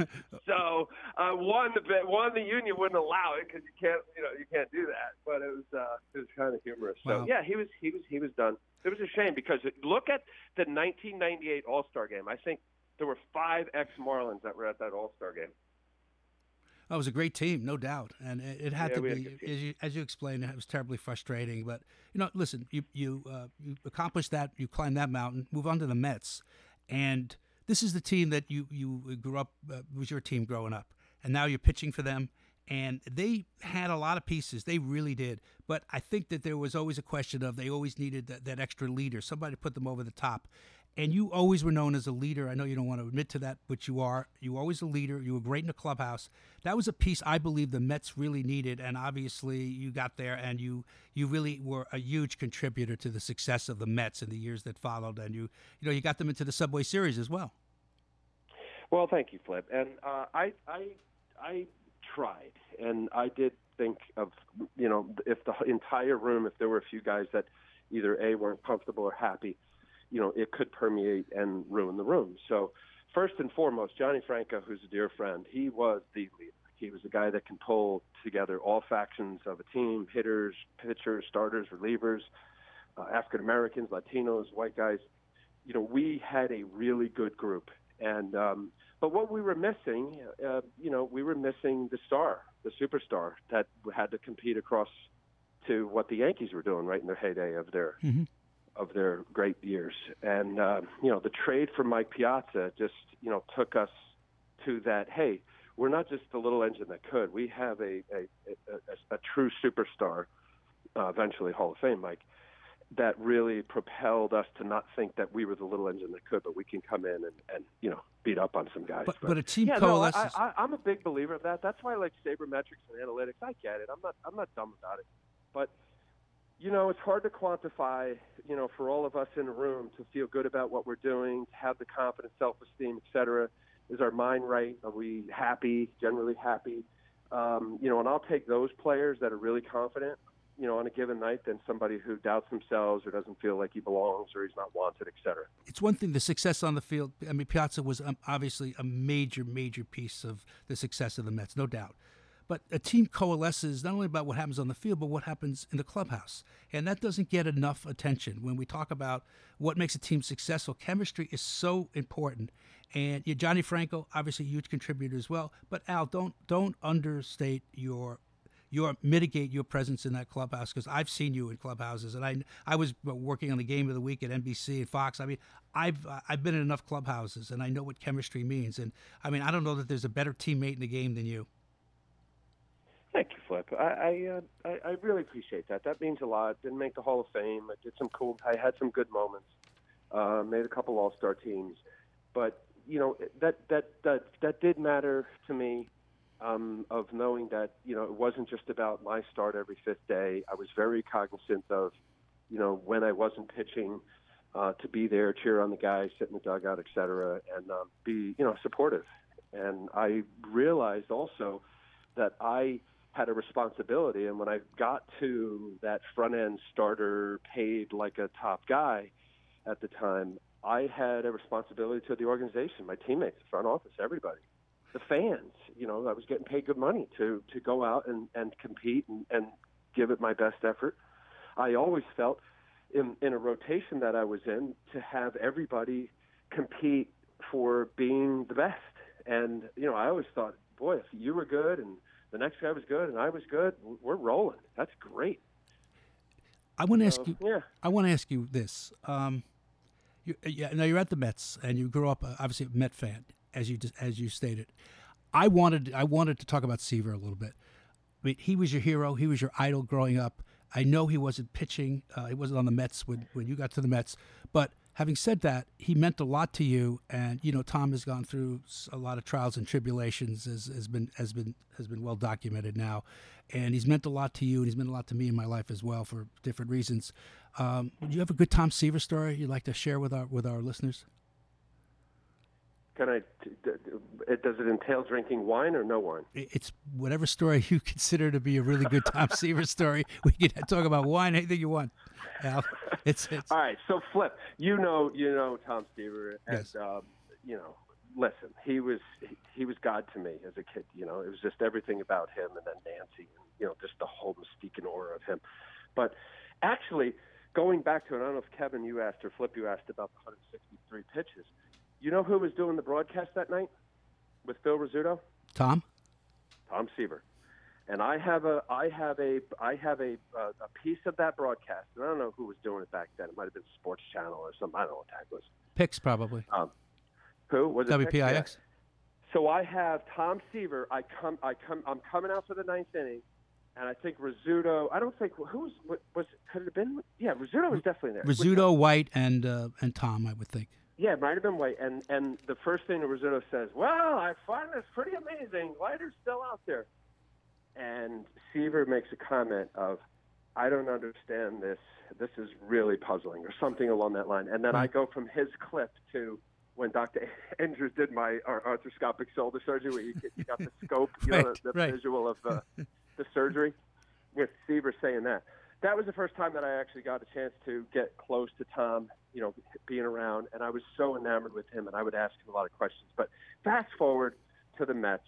[SPEAKER 6] so uh, one the one the union wouldn't allow it because you can't you know you can't do that. But it was uh, it was kind of humorous. So
[SPEAKER 3] Wow.
[SPEAKER 6] yeah, he was he was he was done. It was a shame because look at the 1998 All Star game. I think there were five ex Marlins that were at that All Star game.
[SPEAKER 3] That was a great team, no doubt, and it, it had
[SPEAKER 6] Yeah,
[SPEAKER 3] to
[SPEAKER 6] we had
[SPEAKER 3] be, as you, as you explained, it was terribly frustrating. But you know, listen, you you uh, you accomplished that, you climbed that mountain, move on to the Mets, and this is the team that you you grew up uh, was your team growing up, and now you're pitching for them, and they had a lot of pieces, they really did. But I think that there was always a question of they always needed that, that extra leader, somebody put them over the top. And you always were known as a leader. I know you don't want to admit to that, but you are. You were always a leader. You were great in the clubhouse. That was a piece I believe the Mets really needed, and obviously you got there, and you you really were a huge contributor to the success of the Mets in the years that followed. And you you know you got them into the Subway Series as well.
[SPEAKER 6] Well, thank you, Flip. And uh, I, I, I tried, and I did think of, you know, if the entire room, if there were a few guys that either a weren't comfortable or happy, you know, it could permeate and ruin the room. So, first and foremost, Johnny Franco, who's a dear friend, he was the leader. He was the guy that can pull together all factions of a team: hitters, pitchers, starters, relievers, uh, African Americans, Latinos, white guys you know, we had a really good group, and um, but what we were missing, uh, you know, we were missing the star, the superstar that had to compete across to what the Yankees were doing right in their heyday of their
[SPEAKER 3] Mhm.
[SPEAKER 6] of their great years. And uh, you know, the trade for Mike Piazza just you know took us to that. Hey, we're not just the little engine that could. We have a a, a, a, a true superstar, uh, eventually Hall of Fame, Mike. That really propelled us to not think that we were the little engine that could, but we can come in and, and you know beat up on some guys.
[SPEAKER 3] But, but a team
[SPEAKER 6] yeah, no, I,
[SPEAKER 3] coalesces.
[SPEAKER 6] I'm a big believer of that. That's why I like sabermetrics and analytics. I get it. I'm not I'm not dumb about it. But you know, it's hard to quantify. You know, for all of us in the room to feel good about what we're doing, to have the confidence, self-esteem, etc. Is our mind right? Are we happy? Generally happy? Um, you know, and I'll take those players that are really confident. You know, on a given night, than somebody who doubts themselves or doesn't feel like he belongs or he's not wanted, et cetera.
[SPEAKER 3] it's one thing the success on the field. I mean, Piazza was um, obviously a major, major piece of the success of the Mets, no doubt. But a team coalesces not only about what happens on the field, but what happens in the clubhouse, and that doesn't get enough attention when we talk about what makes a team successful. Chemistry is so important, and Johnny Franco, obviously a huge contributor as well. But Al, don't don't understate your your mitigate your presence in that clubhouse because I've seen you in clubhouses and I I was working on the game of the week at NBC and Fox. I mean, I've I've been in enough clubhouses and I know what chemistry means. And I mean, I don't know that there's a better teammate in the game than you.
[SPEAKER 6] Thank you, Flip. I I, uh, I I really appreciate that. That means a lot. Didn't make the Hall of Fame. I did some cool. I had some good moments. Uh, made a couple All Star teams, but you know that that that that did matter to me. Um, of knowing that you know it wasn't just about my start every fifth day. I was very cognizant of, you know, when I wasn't pitching, uh, to be there, cheer on the guys, sit in the dugout, et cetera, and um, be you know supportive. And I realized also that I had a responsibility. And when I got to that front end starter, paid like a top guy at the time, I had a responsibility to the organization, my teammates, the front office, everybody, the fans. You know, I was getting paid good money to to go out and and compete and, and give it my best effort. I always felt in in a rotation that I was in to have everybody compete for being the best. And you know, I always thought, boy, if you were good and the next guy was good and I was good, we're rolling. That's great.
[SPEAKER 3] I want to ask you.
[SPEAKER 6] yeah.
[SPEAKER 3] I want to ask you this. Um, you, yeah, now you're at the Mets, and you grew up uh, obviously a Met fan, as you as you stated. I wanted I wanted to talk about Seaver a little bit. I mean, he was your hero. He was your idol growing up. I know he wasn't pitching. Uh, he wasn't on the Mets when, when you got to the Mets. But having said that, he meant a lot to you. And you know, Tom has gone through a lot of trials and tribulations, as has been has been has been well documented now. And he's meant a lot to you, and he's meant a lot to me in my life as well for different reasons. Um, would you have a good Tom Seaver story you'd like to share with our with our listeners?
[SPEAKER 6] Can I? T- d- d- it, does it entail drinking wine or no wine?
[SPEAKER 3] It's whatever story you consider to be a really good Tom Seaver story. We can talk about wine, anything you want. Al, it's it's
[SPEAKER 6] All right, so Flip, you know, you know Tom Seaver, and
[SPEAKER 3] Yes.
[SPEAKER 6] um, you know, listen, he was he was God to me as a kid. You know, it was just everything about him, and then Nancy, and you know, just the whole mystique and aura of him. But actually, going back to it, I don't know if Kevin you asked or Flip you asked about the 163 pitches. You know who was doing the broadcast that night with Phil Rizzuto?
[SPEAKER 3] Tom.
[SPEAKER 6] Tom Seaver. And I have a I have a I have a uh, a piece of that broadcast. And I don't know who was doing it back then. It might have been Sports Channel or something. I don't know what that was.
[SPEAKER 3] Picks probably.
[SPEAKER 6] Um, who was it?
[SPEAKER 3] WPIX.
[SPEAKER 6] Yeah. So I have Tom Seaver. I come I come I'm coming out for the ninth inning, and I think Rizzuto. I don't think who was was, was could it have been? Yeah, Rizzuto was definitely there.
[SPEAKER 3] Rizzuto, White, and uh, and Tom, I would think.
[SPEAKER 6] Yeah, it might have been White. And and the first thing Rizzuto says, "Well, I find this pretty amazing. Leiter's still out there." And Seaver makes a comment of, "I don't understand this. This is really puzzling," or something along that line. And then I hmm. go from his clip to when Dr. Andrews did my arthroscopic shoulder surgery, where you, get, you got the scope, you know, the, the
[SPEAKER 3] right.
[SPEAKER 6] visual of the, the surgery, with Seaver saying that. That was the first time that I actually got a chance to get close to Tom, you know, being around, and I was so enamored with him, and I would ask him a lot of questions. But fast forward to the Mets,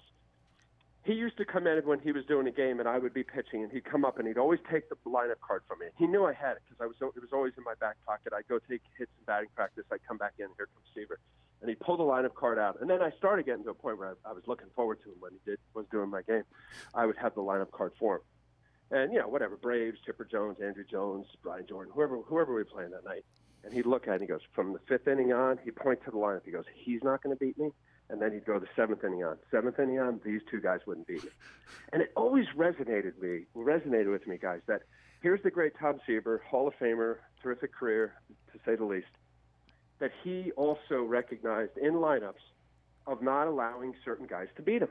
[SPEAKER 6] he used to come in when he was doing a game, and I would be pitching, and he'd come up and he'd always take the lineup card from me. He knew I had it because I was it was always in my back pocket. I'd go take hits in batting practice. I'd come back in. Here comes Seaver, and he'd pull the lineup card out. And then I started getting to a point where I, I was looking forward to him when he did was doing my game. I would have the lineup card for him, and you know whatever Braves, Chipper Jones, Andruw Jones, Brian Jordan, whoever whoever we playing that night. And he'd look at it and he goes, from the fifth inning on, he'd point to the lineup. He goes, he's not going to beat me and then he'd go the seventh inning on. Seventh inning on, these two guys wouldn't beat me. And it always resonated me, resonated with me, guys, that here's the great Tom Seaver, Hall of Famer, terrific career, to say the least, that he also recognized in lineups of not allowing certain guys to beat him.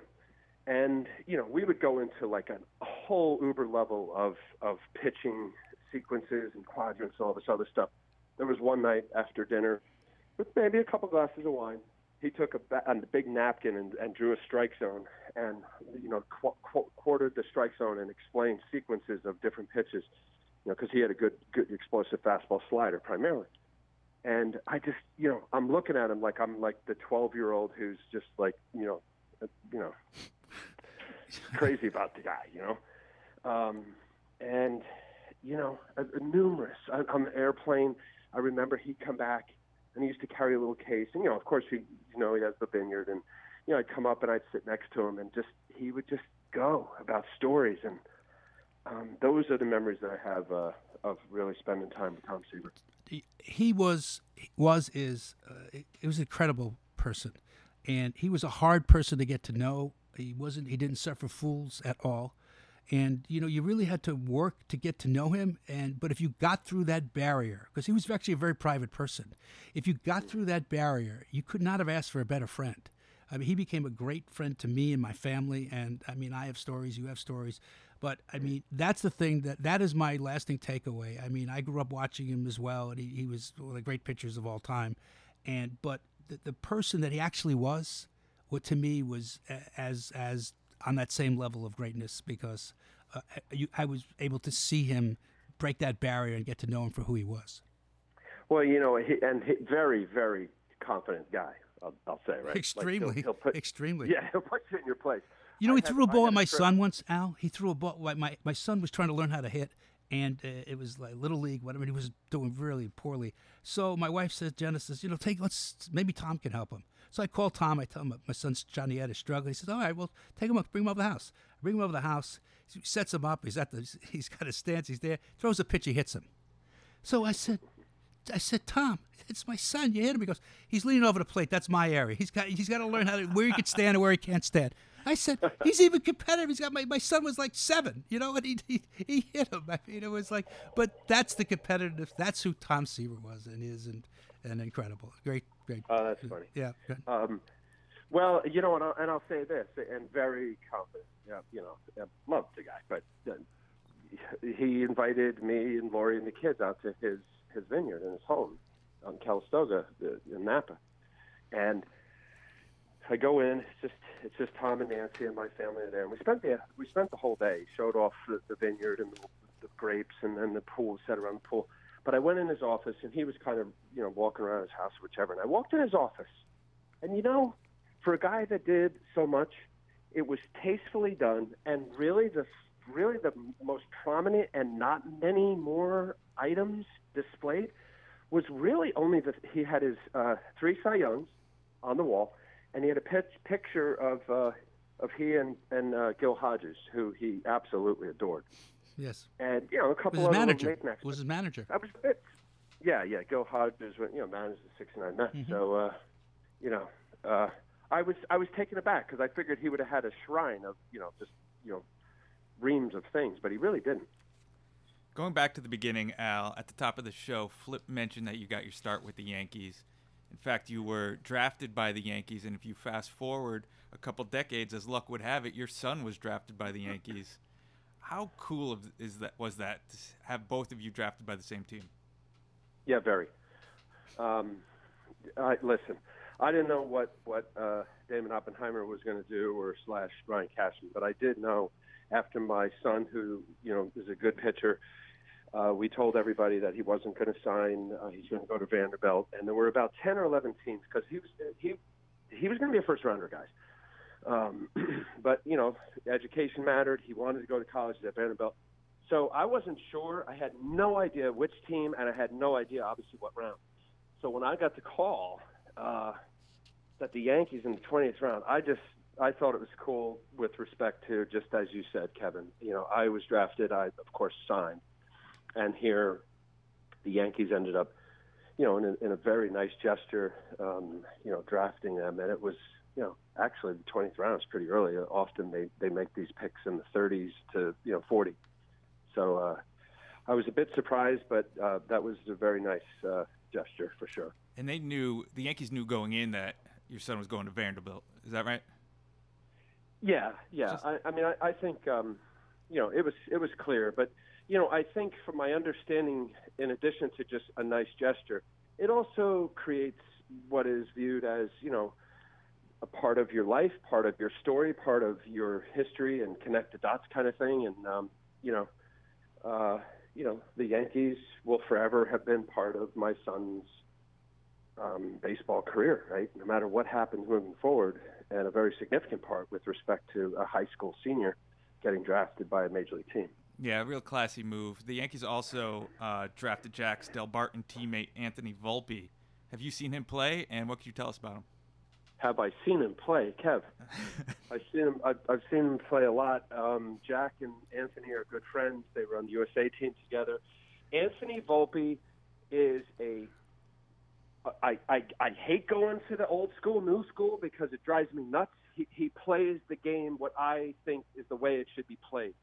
[SPEAKER 6] And, you know, we would go into like a, whole uber level of, of pitching sequences and quadrants all this other stuff. There was one night after dinner with maybe a couple glasses of wine. He took a, a big napkin and, and drew a strike zone and you know qu- qu- quartered the strike zone and explained sequences of different pitches you know because he had a good good explosive fastball slider primarily. And i just you know i'm looking at him like i'm like the 12 year old who's just like you know uh, you know crazy about the guy you know? Um and you know uh, numerous I, on the airplane i remember he'd come back and he used to carry a little case. And you know, of course, he you know he has the vineyard, and you know, I'd come up and I'd sit next to him, and just he would just go about stories, and um, those are the memories that I have uh, of really spending time with Tom Seaver.
[SPEAKER 3] He was was is uh, he was an incredible person, and he was a hard person to get to know. He wasn't he didn't suffer fools at all and you know you really had to work to get to know him. And but if you got through that barrier because he was actually a very private person if you got through that barrier you could not have asked for a better friend. I mean he became a great friend to me and my family. And i mean i have stories you have stories. But i mean that's the thing that that is my lasting takeaway. I mean i grew up watching him as well and he, he was one of the great pitchers of all time. And but the, the person that he actually was what to me was as as on that same level of greatness because uh, you, I was able to see him break that barrier and get to know him for who he was.
[SPEAKER 6] Well, you know, he, and he, very, very confident guy. I'll, I'll say, right?
[SPEAKER 3] Extremely,
[SPEAKER 6] like he'll, he'll put,
[SPEAKER 3] extremely.
[SPEAKER 6] Yeah, he'll put you in your place.
[SPEAKER 3] You know, I he had, threw a ball at my son once. Al, he threw a ball. My my son was trying to learn how to hit, and uh, it was like little league, whatever. He was doing really poorly. So my wife says, Genesis, you know, take let's maybe Tom can help him. So I call Tom. I tell him my son's Johnny Ed is struggling. He says, "All right, well, take him up, bring him over the house. I bring him over the house. He sets him up. He's at the. He's got his stance. He's there. Throws a pitch. He hits him. So I said, I said, Tom, it's my son. You hit him. He goes, he's leaning over the plate. That's my area. He's got. He's got to learn how to where he can stand and where he can't stand. I said, he's even competitive. He's got my, my son was like seven, you know, and he, he, he hit him. I mean, it was like, but that's the competitive. That's who Tom Seaver was and is, and, and incredible. Great, great.
[SPEAKER 6] Oh, that's funny.
[SPEAKER 3] Yeah.
[SPEAKER 6] Um, well, you know, and I'll, and I'll say this, and very confident. Yeah, you know, I love the guy, but uh, he invited me and Lori and the kids out to his his vineyard and his home on Calistoga in Napa, and I go in. It's just it's just Tom and Nancy and my family are there, and we spent the we spent the whole day. Showed off the, the vineyard and the, the grapes, and then the pool set around the pool. But I went in his office, and he was kind of you know walking around his house, or whichever. And I walked in his office, and you know for a guy that did so much, it was tastefully done, and really the really the most prominent and not many more items displayed was really only that he had his uh, three Cy Youngs on the wall, and he had a picture of uh, of he and and uh, Gil Hodges, who he absolutely adored.
[SPEAKER 3] Yes,
[SPEAKER 6] and you know a couple
[SPEAKER 3] was
[SPEAKER 6] of
[SPEAKER 3] his manager.
[SPEAKER 6] knickknacks.
[SPEAKER 3] Was his manager?
[SPEAKER 6] That was it. Yeah, yeah. Gil Hodges, you know, managed the '69 Mets.
[SPEAKER 3] Mm-hmm.
[SPEAKER 6] So, uh, you know, uh, I was I was taken aback because I figured he would have had a shrine of you know just you know reams of things, but he really didn't.
[SPEAKER 2] Going back to the beginning, Al, at the top of the show, Flip mentioned that you got your start with the Yankees. In fact, you were drafted by the Yankees, and if you fast forward a couple decades, as luck would have it, your son was drafted by the Yankees. How cool is that? Was that to have both of you drafted by the same team?
[SPEAKER 6] Yeah, very. Um, I, listen, I didn't know what what uh, Damon Oppenheimer was going to do or slash Brian Cashman, but I did know after my son, who you know is a good pitcher, uh, we told everybody that he wasn't going to sign. Uh, he's going to go to Vanderbilt, and there were about ten or eleven teams because he was he he was going to be a first rounder, guys. Um, but you know, education mattered. He wanted to go to college at Vanderbilt. So I wasn't sure. I had no idea which team, and I had no idea, obviously, what round. So when I got the call uh, that the Yankees in the 20th round, I just I thought it was cool with respect to just as you said, Kevin. You know, I was drafted. I of course signed, and here the Yankees ended up, you know, in a, in a very nice gesture, um, you know, drafting them, and it was you know, actually the 20th round is pretty early. Often they they make these picks in the 30s to you know 40. So uh, I was a bit surprised, but uh, that was a very nice uh, gesture for sure.
[SPEAKER 2] And they knew the Yankees knew going in that your son was going to Vanderbilt. Is that right?
[SPEAKER 6] Yeah, yeah. Just... I, I mean, I, I think um, you know it was it was clear, but you know, I think from my understanding, in addition to just a nice gesture, it also creates what is viewed as you know a part of your life, part of your story, part of your history, and connect the dots kind of thing. And um, you know, uh, you know, the Yankees will forever have been part of my son's um, baseball career, right? No matter what happens moving forward, and a very significant part with respect to a high school senior getting drafted by a major league team.
[SPEAKER 2] Yeah, real classy move. The Yankees also uh, drafted Jack's Delbarton teammate Anthony Volpe. Have you seen him play, and what can you tell us about him?
[SPEAKER 6] Have I seen him play, Kev? I've seen him. I've, I've seen him play a lot. Um, Jack and Anthony are good friends. They run the USA team together. Anthony Volpe is a. I, I I hate going to the old school, new school because it drives me nuts. He he plays the game what I think is the way it should be played.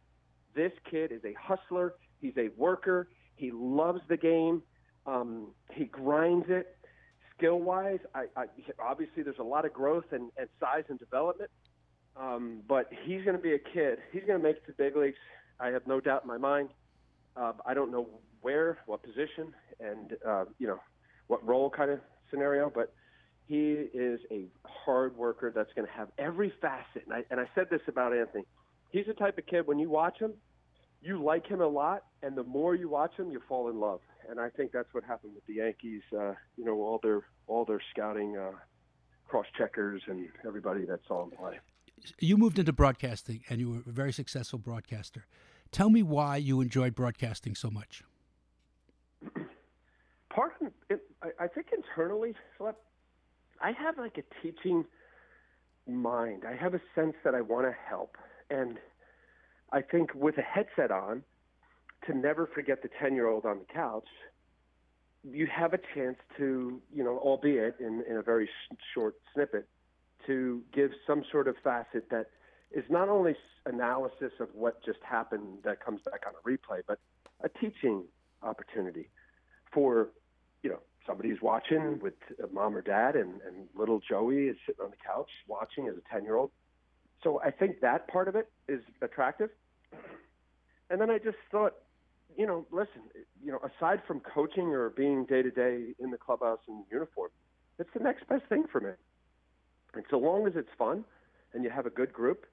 [SPEAKER 6] This kid is a hustler. He's a worker. He loves the game. Um, he grinds it skill wise, I, I obviously there's a lot of growth and, and size and development. Um, but he's going to be a kid. He's going to make it to big leagues. I have no doubt in my mind. Uh, I don't know where, what position, and uh, you know what role kind of scenario, but he is a hard worker that's going to have every facet. And I, and I said this about Anthony. He's the type of kid when you watch him, you like him a lot, and the more you watch him, you fall in love. And I think that's what happened with the Yankees. Uh, you know, all their all their scouting uh, cross checkers and everybody that saw him play.
[SPEAKER 3] You moved into broadcasting, and you were a very successful broadcaster. Tell me why you enjoyed broadcasting so much.
[SPEAKER 6] Part of it, I, I think internally, Philip, I have like a teaching mind. I have a sense that I want to help, and I think with a headset on, to never forget the 10 year old on the couch, you have a chance to, you know, albeit in, in a very sh- short snippet, to give some sort of facet that is not only analysis of what just happened that comes back on a replay, but a teaching opportunity for, you know, somebody who's watching with mom or dad, and, and little Joey is sitting on the couch watching as a 10 year old. So I think that part of it is attractive. And then I just thought, you know, listen, you know, aside from coaching or being day to day in the clubhouse in uniform, it's the next best thing for me. And so long as it's fun and you have a good group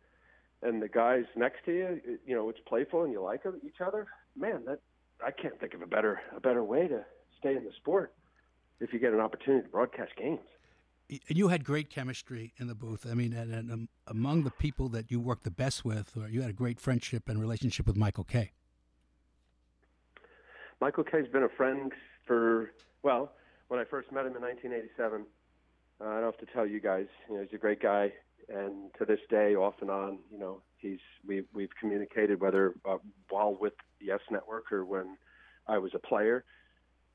[SPEAKER 6] and the guys next to you, you know, it's playful and you like each other, man, that I can't think of a better a better way to stay in the sport if you get an opportunity to broadcast games
[SPEAKER 3] you had great chemistry in the booth. I mean, and, and um, among the people that you worked the best with, or you had a great friendship and relationship with Michael Kay.
[SPEAKER 6] Michael Kay's been a friend for well, when I first met him in 1987. Uh, I don't have to tell you guys. You know, he's a great guy, and to this day, off and on, you know, he's we we've communicated whether uh, while with the Yes Network or when I was a player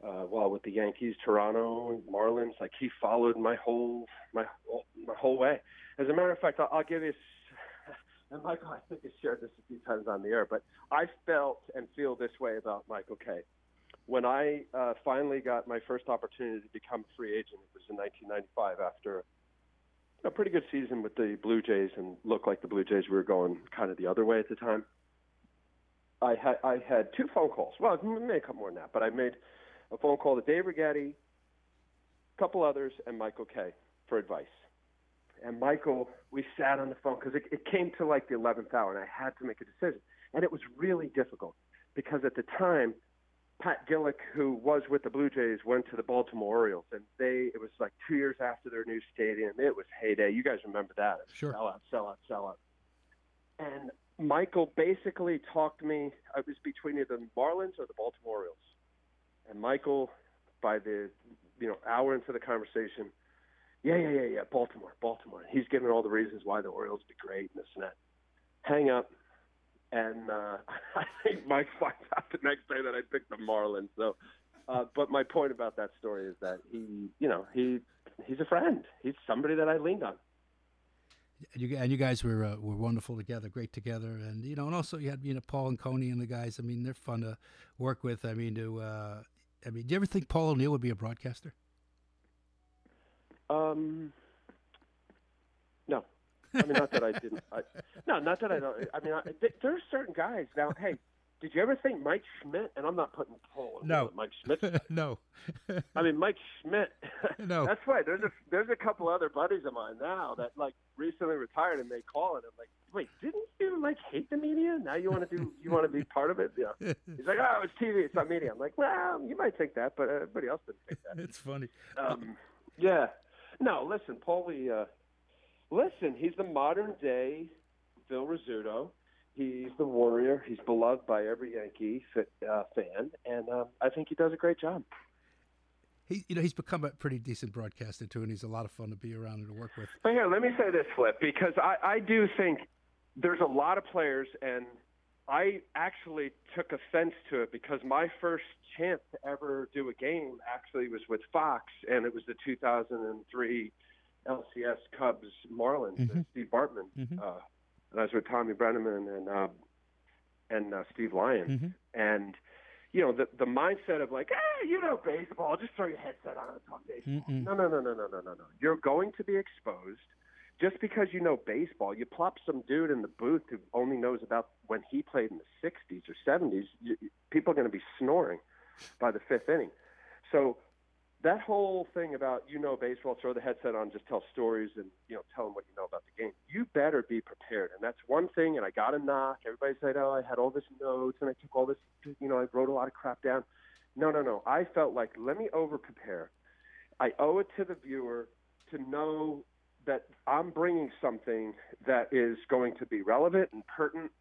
[SPEAKER 6] uh, while with the Yankees, Toronto, Marlins. Like he followed my whole my my whole way. As a matter of fact, I'll, I'll give you. And Michael, I think has shared this a few times on the air, but I felt and feel this way about Michael Kay. When I uh, finally got my first opportunity to become a free agent, it was in 1995 after a pretty good season with the Blue Jays and looked like the Blue Jays were going kind of the other way at the time. I had I had two phone calls. Well, maybe a couple more than that, but I made a phone call to Dave Righetti, a couple others, and Michael Kay for advice. And Michael, we sat on the phone because it, it came to like the 11th hour, and I had to make a decision. And it was really difficult because at the time, Pat Gillick, who was with the Blue Jays, went to the Baltimore Orioles, and they it was like two years after their new stadium. It was heyday. You guys remember that?
[SPEAKER 3] Sure.
[SPEAKER 6] Sell out, sell out, sell out. and Michael basically talked me. I was between either the Marlins or the Baltimore Orioles, and Michael, by the you know hour into the conversation, yeah, yeah, yeah, yeah, Baltimore, Baltimore. He's giving all the reasons why the Orioles be great and this and that. Hang up, and uh, I think Mike finds out the next day that I picked the Marlins. So, uh, but my point about that story is that he, you know, he he's a friend. He's somebody that I leaned on.
[SPEAKER 3] And you, and you guys were uh, were wonderful together, great together, and you know, and also you had you know Paul and Coney and the guys. I mean, they're fun to work with. I mean, to uh, I mean, do you ever think Paul O'Neill would be a broadcaster?
[SPEAKER 6] Um, no. I mean, not that I didn't. I, no, not that I don't. I mean, I, there are certain guys now. Hey, did you ever think Mike Schmidt? And I'm not putting Paul.
[SPEAKER 3] No,
[SPEAKER 6] Mike Schmidt.
[SPEAKER 3] no.
[SPEAKER 6] I mean, Mike Schmidt.
[SPEAKER 3] no,
[SPEAKER 6] that's right. There's a there's a couple other buddies of mine now that like recently retired, and they call and I'm like, wait, didn't you like hate the media? Now you want to do you want to be part of it? Yeah. He's like, oh, it's TV, it's not media. I'm like, well, you might think that, but everybody else didn't think that.
[SPEAKER 3] it's funny.
[SPEAKER 6] Um, yeah. No, listen, Paulie. Uh, listen, he's the modern day Phil Rizzuto. He's the warrior. He's beloved by every Yankee uh, fan, and uh, I think he does a great job.
[SPEAKER 3] He, you know, he's become a pretty decent broadcaster too, and he's a lot of fun to be around and to work with.
[SPEAKER 6] But here, let me say this, Flip, because I, I do think there's a lot of players, and I actually took offense to it because my first chance to ever do a game actually was with Fox, and it was the 2003 LCS Cubs Marlins, mm-hmm. Steve Bartman. Mm-hmm. Uh, and I was with Tommy Brennaman and uh, and uh, Steve Lyons, mm-hmm. and you know the the mindset of like, hey, you know baseball, just throw your headset on and talk baseball. No, no, no, no, no, no, no, no. You're going to be exposed. Just because you know baseball, you plop some dude in the booth who only knows about when he played in the 60s or 70s. You, people are going to be snoring by the fifth inning. So that whole thing about you know baseball, throw the headset on, just tell stories and you know tell them what you know about the game. You better be prepared, and that's one thing. And I got a knock. Everybody said, "Oh, I had all this notes and I took all this, you know, I wrote a lot of crap down." No, no, no. I felt like let me over prepare. I owe it to the viewer to know that I'm bringing something that is going to be relevant and pertinent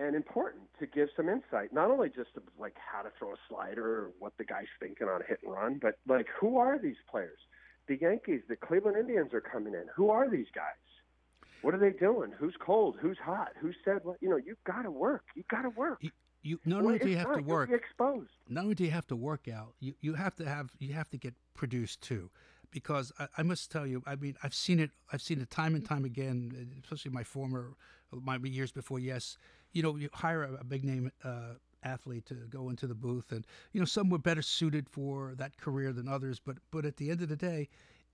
[SPEAKER 6] and important to give some insight, not only just of like how to throw a slider or what the guy's thinking on a hit and run, but like who are these players? The Yankees, the Cleveland Indians are coming in. Who are these guys? What are they doing? Who's cold? Who's hot? Who said what? You know, you've got to work. You've got to work.
[SPEAKER 3] You, you not only do you have not, to work,
[SPEAKER 6] exposed.
[SPEAKER 3] Not only do you have to work out, you, you have to have you have to get produced too because I, I, must tell you, I mean, I've seen it. I've seen it time and time again, especially my former, my years before. Yes, you know, you hire a, big name uh, athlete to go into the booth, and you know, some were better suited for that career than others. But but at the end of the day,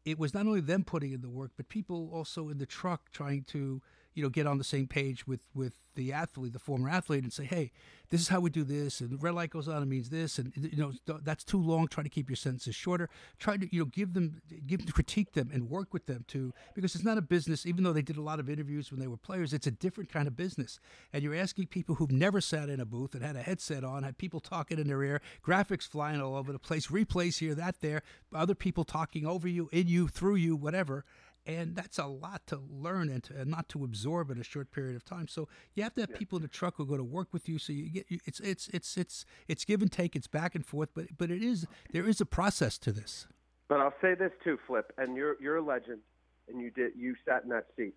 [SPEAKER 3] it was not only them putting in the work, but people also in the truck trying to you know get on the same page with with the athlete, the former athlete, and say, hey, this is how we do this, and the red light goes on, it means this, and you know that's too long. Try to keep your sentences shorter. Try to you know give them, give them, critique them, and work with them too, because it's not a business. Even though they did a lot of interviews when they were players, it's a different kind of business. And you're asking people who've never sat in a booth and had a headset on, had people talking in their ear, graphics flying all over the place, replays here, that, there, other people talking over you, in you, through you, whatever and that's a lot to learn and, to, and not to absorb in a short period of time. So you have to have yeah. people in the truck who go to work with you. So you get it's it's it's it's it's give and take. It's back and forth, but but it is there is a process to this.
[SPEAKER 6] But I'll say this too, Flip, and you're you're a legend, and you did you sat in that seat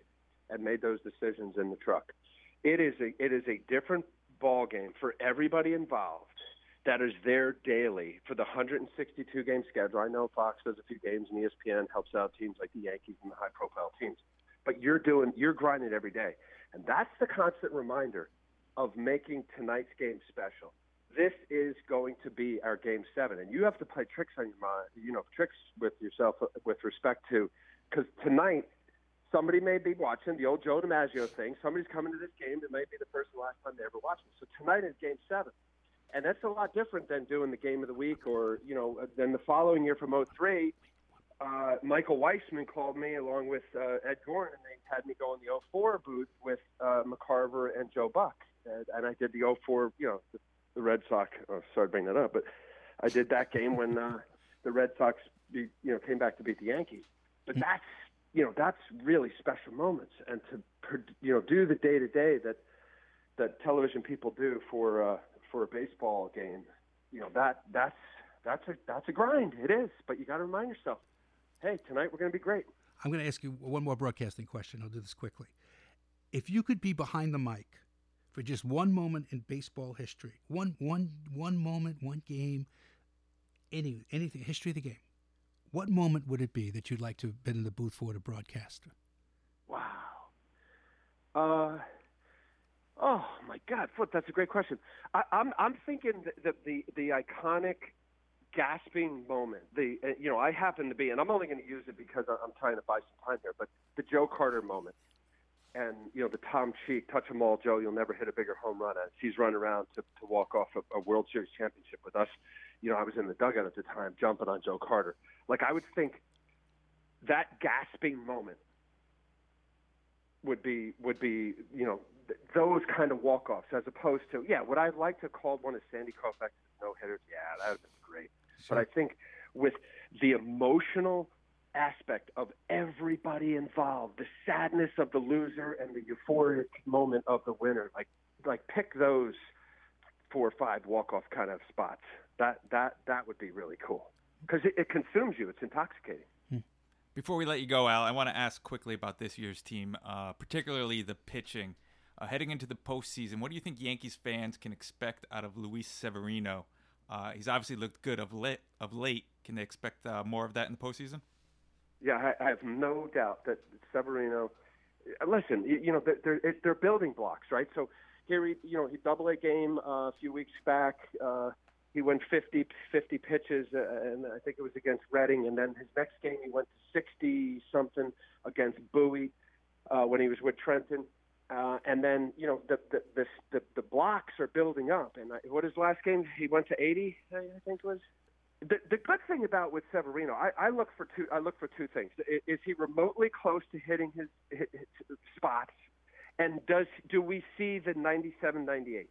[SPEAKER 6] and made those decisions in the truck. It is a it is a different ball game for everybody involved that is there daily for the 162 game schedule. I know Fox does a few games and ESPN helps out teams like the Yankees and the high profile teams. But you're doing you're grinding every day. And that's the constant reminder of making tonight's game special. This is going to be our game 7 and you have to play tricks on your mind, you know, tricks with yourself with respect to cuz tonight somebody may be watching the old Joe DiMaggio thing. Somebody's coming to this game that may be the first and last time they ever watched it. So tonight is game 7 and that's a lot different than doing the game of the week or you know then the following year from 03 uh, Michael Weisman called me along with uh, Ed Goren, and they had me go in the 04 booth with uh, McCarver and Joe Buck, and, and I did the 04, you know, the, the Red Sox. Oh, sorry to bring that up, but I did that game when uh, the Red Sox, beat, you know, came back to beat the Yankees. But that's you know that's really special moments, and to you know do the day to day that that television people do for uh, for a baseball game, you know that that's that's a that's a grind. It is, but you got to remind yourself, hey, tonight we're going to be great.
[SPEAKER 3] I'm going to ask you one more broadcasting question. I'll do this quickly. If you could be behind the mic for just one moment in baseball history, one one one moment, one game, any anything history of the game, what moment would it be that you'd like to have been in the booth for to broadcast?
[SPEAKER 6] Wow. Uh, oh my God, Flip, that's a great question. I, I'm I'm thinking the the the iconic gasping moment. The uh, you know I happen to be, and I'm only going to use it because I'm trying to buy some time here. But the Joe Carter moment, and you know the Tom Cheek, touch 'em all, Joe. You'll never hit a bigger home run. As he's running around to to walk off a, a World Series championship with us. You know I was in the dugout at the time, jumping on Joe Carter. Like I would think that gasping moment would be would be you know those kind of walk offs as opposed to yeah would I'd like to call one of Sandy Koufax's no hitters yeah that would have been great but I think with the emotional aspect of everybody involved, the sadness of the loser and the euphoric moment of the winner, like like pick those four or five walk off kind of spots. That that that would be really cool because it, it consumes you. It's intoxicating.
[SPEAKER 2] Before we let you go, Al, I want to ask quickly about this year's team, uh, particularly the pitching. Uh, heading into the postseason, what do you think Yankees fans can expect out of Luis Severino? Uh, he's obviously looked good of late. Of late, can they expect uh, more of that in the postseason?
[SPEAKER 6] Yeah, I, have no doubt that Severino. uh, Listen, you, know they're, they're they're building blocks, right? So here, he, you know, he double A game uh, a few weeks back. Uh, he went 50, 50 pitches, uh, and I think it was against Reading. And then his next game, he went to 60 something against Bowie uh, when he was with Trenton. Uh, and then you know the the, the the the blocks are building up. And I, what his last game? He went to 80, I think was. The the good thing about with Severino, I, I look for two. I look for two things. Is, is he remotely close to hitting his, his, his spots? And does do we see the 97, 98?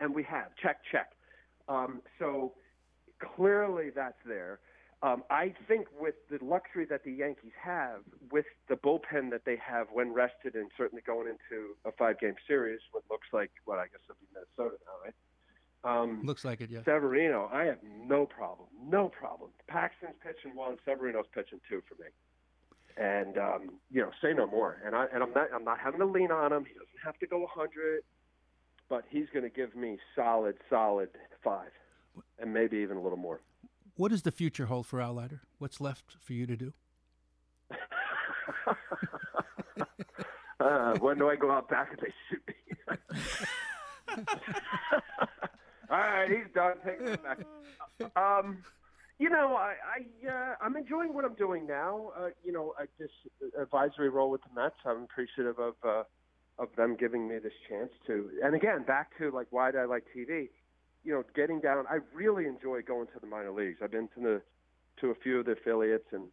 [SPEAKER 6] And we have check check. Um, so clearly that's there. Um, I think with the luxury that the Yankees have, with the bullpen that they have when rested, and certainly going into a five-game series, what looks like what I guess will be Minnesota now, right? Um,
[SPEAKER 3] Looks like it, yeah.
[SPEAKER 6] Severino, I have no problem, no problem. Paxton's pitching one, Severino's pitching two for me, and um, you know, say no more. And I and I'm not I'm not having to lean on him. He doesn't have to go 100, but he's going to give me solid, solid five, and maybe even a little more.
[SPEAKER 3] What does the future hold for Leiter? What's left for you to do?
[SPEAKER 6] uh, when do I go out back and they shoot me? All right, he's done. Take it back. Um, you know, I, I uh, I'm enjoying what I'm doing now. Uh, you know, I just advisory role with the Mets. I'm appreciative of uh, of them giving me this chance to. And again, back to like why do I like TV? You know, getting down. I really enjoy going to the minor leagues. I've been to the to a few of the affiliates and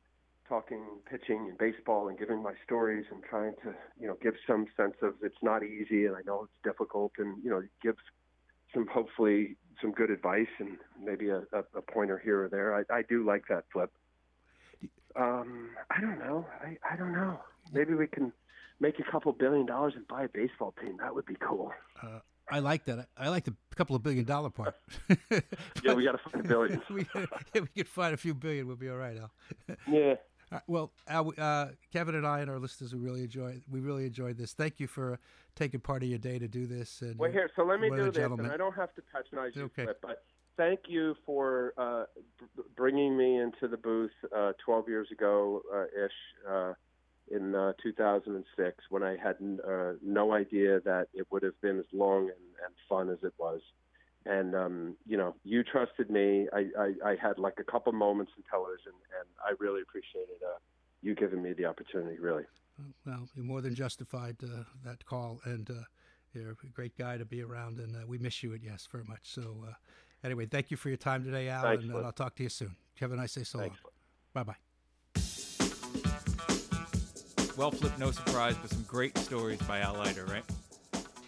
[SPEAKER 6] talking pitching and baseball and giving my stories and trying to you know give some sense of it's not easy and I know it's difficult and you know give some hopefully some good advice and maybe a, a, a pointer here or there. I, I do like that flip. Um, I don't know. I, I don't know. Maybe we can make a couple billion dollars and buy a baseball team. That would be cool.
[SPEAKER 3] Uh, I like that. I like the couple of billion dollar part.
[SPEAKER 6] yeah, we got to find a billion.
[SPEAKER 3] we, if we could find a few billion, we'll be all right, Al.
[SPEAKER 6] yeah.
[SPEAKER 3] Uh, well, Al, uh, Kevin and I and our listeners, we really enjoy. We really enjoyed this. Thank you for taking part of your day to do this. And,
[SPEAKER 6] well, here, so let me do this,
[SPEAKER 3] gentleman.
[SPEAKER 6] and I don't have to patronize you,
[SPEAKER 3] Okay.
[SPEAKER 6] Flip, but thank you for uh, bringing me into the booth uh, 12 years ago uh, ish uh, in uh, 2006 when I had uh, no idea that it would have been as long and, and fun as it was. And um, you know, you trusted me. I, I, I had like a couple moments in television, and I really appreciated uh, you giving me the opportunity. Really.
[SPEAKER 3] well, you're more than justified uh, that call, and uh, you're a great guy to be around, and uh, we miss you at Yes very much. So, uh, anyway, thank you for your time today, Al,
[SPEAKER 6] Thanks,
[SPEAKER 3] and I'll talk to you soon. Kevin, I say so
[SPEAKER 6] Thanks.
[SPEAKER 3] long. Bye bye.
[SPEAKER 2] Well, flipped, no surprise, but some great stories by Al Leiter, right?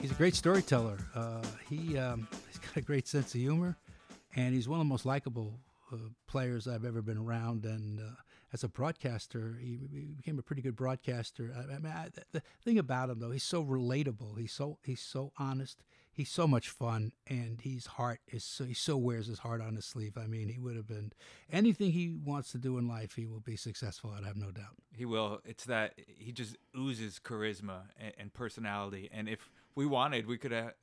[SPEAKER 3] He's a great storyteller. Uh, he um, he's got a great sense of humor, and he's one of the most likable uh, players I've ever been around. And uh, as a broadcaster, he, he became a pretty good broadcaster. I, I mean, I, the thing about him though, he's so relatable. He's so he's so honest. He's so much fun, and his heart is so he so wears his heart on his sleeve. I mean, he would have been anything he wants to do in life. He will be successful. I have no doubt.
[SPEAKER 2] He will. It's that he just oozes charisma and, and personality, and if we wanted, we could have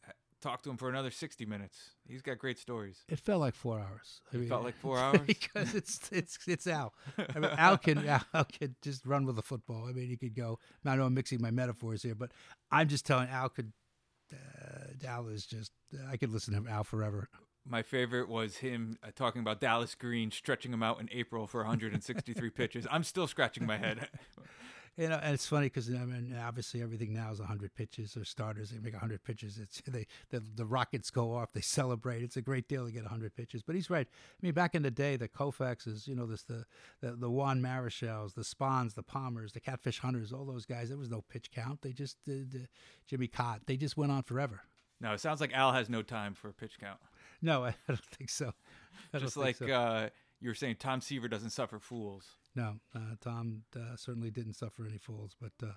[SPEAKER 2] talked to him for another 60 minutes. He's got great stories.
[SPEAKER 3] It felt like four hours.
[SPEAKER 2] I mean, it felt like four hours
[SPEAKER 3] because it's it's it's Al. I mean, Al can Al can just run with the football. I mean, he could go. I know I'm mixing my metaphors here, but I'm just telling Al could. Uh, Al is just. I could listen to Al forever.
[SPEAKER 2] My favorite was him uh, talking about Dallas Green stretching him out in April for 163 pitches. I'm still scratching my head.
[SPEAKER 3] You know, and it's funny because I mean, obviously everything now is 100 pitches or starters. They make 100 pitches. It's they the, the rockets go off. They celebrate. It's a great deal to get 100 pitches. But he's right. I mean, back in the day, the Koufaxes, you know, this the the, the Juan Marichals, the Spahns, the Palmers, the Catfish Hunters, all those guys. There was no pitch count. They just did uh, Jimmy Kaat. They just went on forever.
[SPEAKER 2] No, it sounds like Al has no time for a pitch count.
[SPEAKER 3] No, I don't think so.
[SPEAKER 2] I just like so. uh, you were saying, Tom Seaver doesn't suffer fools.
[SPEAKER 3] No, uh, Tom uh, certainly didn't suffer any fools, but uh,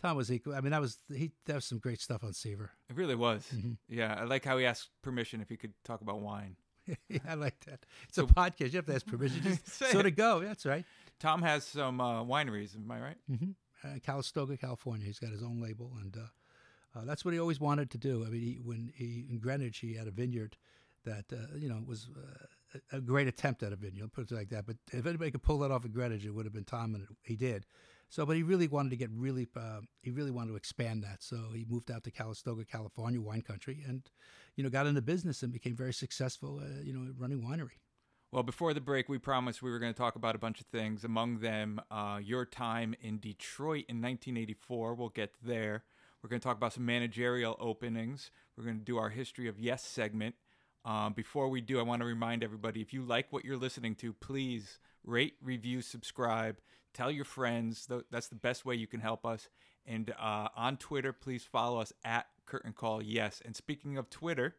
[SPEAKER 3] Tom was equal. I mean, that was he. That was some great stuff on Seaver.
[SPEAKER 2] It really was. Mm-hmm. Yeah, I like how he asked permission if he could talk about wine.
[SPEAKER 3] yeah, I like that. It's so, a podcast. You have to ask permission. Just sort to go. That's right.
[SPEAKER 2] Tom has some uh, wineries. Am I right?
[SPEAKER 3] Mm-hmm. Uh, Calistoga, California. He's got his own label, and uh, that's what he always wanted to do. I mean, he, when he in Greenwich, he had a vineyard that you know was a great attempt at a vineyard, put it like that. But if anybody could pull that off in Greenwich, it would have been Tom, and he did. So, but he really wanted to get really, uh, he really wanted to expand that. So he moved out to Calistoga, California, wine country, and you know got into business and became very successful. Uh, you know, running winery.
[SPEAKER 2] Well, before the break, we promised we were going to talk about a bunch of things. Among them, uh, your time in Detroit in 1984. We'll get there. We're going to talk about some managerial openings. We're going to do our history of Yes segment. Um, before we do, I want to remind everybody if you like what you're listening to, please rate, review, subscribe, tell your friends. That's the best way you can help us. And uh, on Twitter, please follow us at Curtain Call Yes. And speaking of Twitter,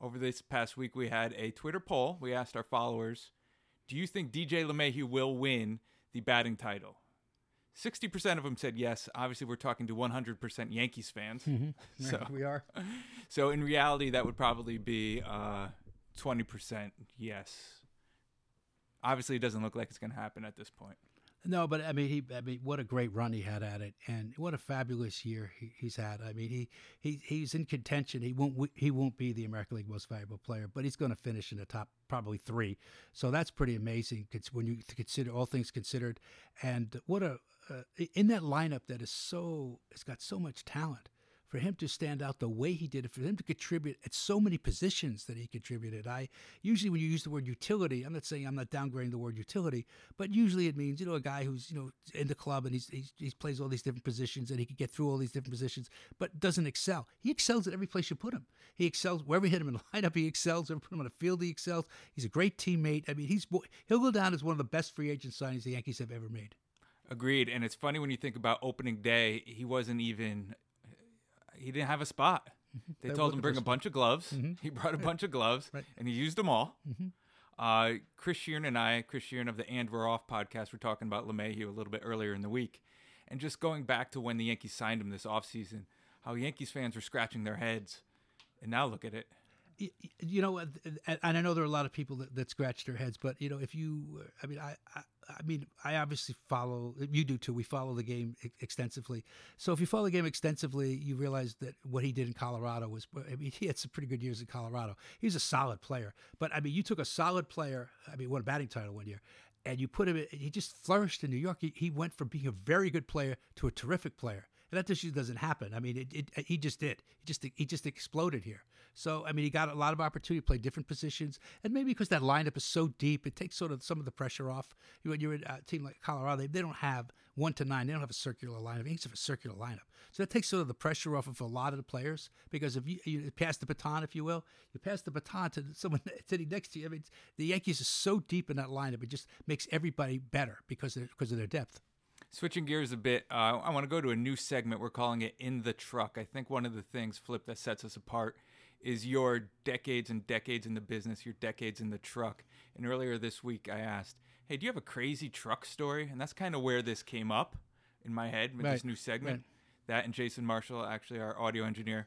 [SPEAKER 2] over this past week, we had a Twitter poll. We asked our followers, do you think DJ LeMahieu will win the batting title? 60% of them said yes. Obviously, we're talking to 100% Yankees fans.
[SPEAKER 3] Mm-hmm. so we are.
[SPEAKER 2] So in reality, that would probably be uh, 20% yes. Obviously, it doesn't look like it's going to happen at this point.
[SPEAKER 3] No, but I mean, he. I mean, what a great run he had at it, and what a fabulous year he, he's had. I mean, he, he he's in contention. He won't he won't be the American League Most Valuable Player, but he's going to finish in the top probably three. So that's pretty amazing when you consider all things considered. And what a uh, in that lineup that is so it's got so much talent for him to stand out the way he did, for him to contribute at so many positions that he contributed. I usually when you use the word utility, I'm not saying I'm not downgrading the word utility, but usually it means you know a guy who's you know in the club and he's, he's he plays all these different positions and he could get through all these different positions, but doesn't excel. He excels at every place you put him. He excels wherever you hit him in the lineup. He excels. Wherever you put him on the field, he excels. He's a great teammate. I mean, he's he'll go down as one of the best free agent signings the Yankees have ever made.
[SPEAKER 2] Agreed. And it's funny when you think about opening day, he wasn't even he didn't have a spot. Mm-hmm. They told him bring a bunch of gloves. Mm-hmm. He brought a bunch of gloves, right. and he used them all. Mm-hmm. Uh, Chris Shearn and I, Chris Shearn of the And We're Off podcast, were talking about LeMahieu a little bit earlier in the week. And just going back to when the Yankees signed him this offseason, how Yankees fans were scratching their heads. And now look at it
[SPEAKER 3] you know, and I know there are a lot of people that, that scratch their heads, but you know, if you, I mean, I, I, mean, I obviously follow. You do too. We follow the game extensively. So if you follow the game extensively, you realize that what he did in Colorado was. I mean, he had some pretty good years in Colorado. He was a solid player, but I mean, you took a solid player. I mean, won a batting title one year, and you put him. He just flourished in New York. He, he went from being a very good player to a terrific player. And that just doesn't happen. I mean, it, it, he just did. He just he just exploded here. So I mean, he got a lot of opportunity to play different positions, and maybe because that lineup is so deep, it takes sort of some of the pressure off. When you're a team like Colorado, they, they don't have one to nine. They don't have a circular lineup. They have a circular lineup, so that takes sort of the pressure off of a lot of the players. Because if you, you pass the baton, if you will, you pass the baton to someone sitting next to you. I mean, the Yankees are so deep in that lineup, it just makes everybody better because of, because of their depth.
[SPEAKER 2] Switching gears a bit, uh, I want to go to a new segment. We're calling it In the Truck. I think one of the things, Flip, that sets us apart is your decades and decades in the business, your decades in the truck. And earlier this week, I asked, Hey, do you have a crazy truck story? And that's kind of where this came up in my head with this new segment.
[SPEAKER 3] right.
[SPEAKER 2] That and Jason Marshall, actually our audio engineer,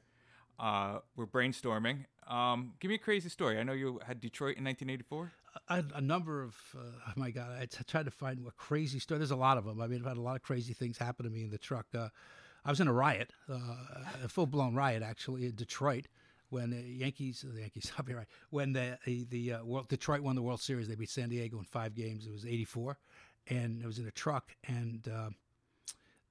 [SPEAKER 2] uh, were brainstorming. Um, give me a crazy story. I know you had Detroit in 1984.
[SPEAKER 3] A number of, uh, oh my God, I tried to find a crazy story. There's a lot of them. I mean, I've had a lot of crazy things happen to me in the truck. Uh, I was in a riot, uh, a full blown riot actually in Detroit when the Yankees, the Yankees, I'll be right, when the the, the uh, World, Detroit won the World Series. They beat San Diego in five games. It was '84, and I was in a truck and. Uh,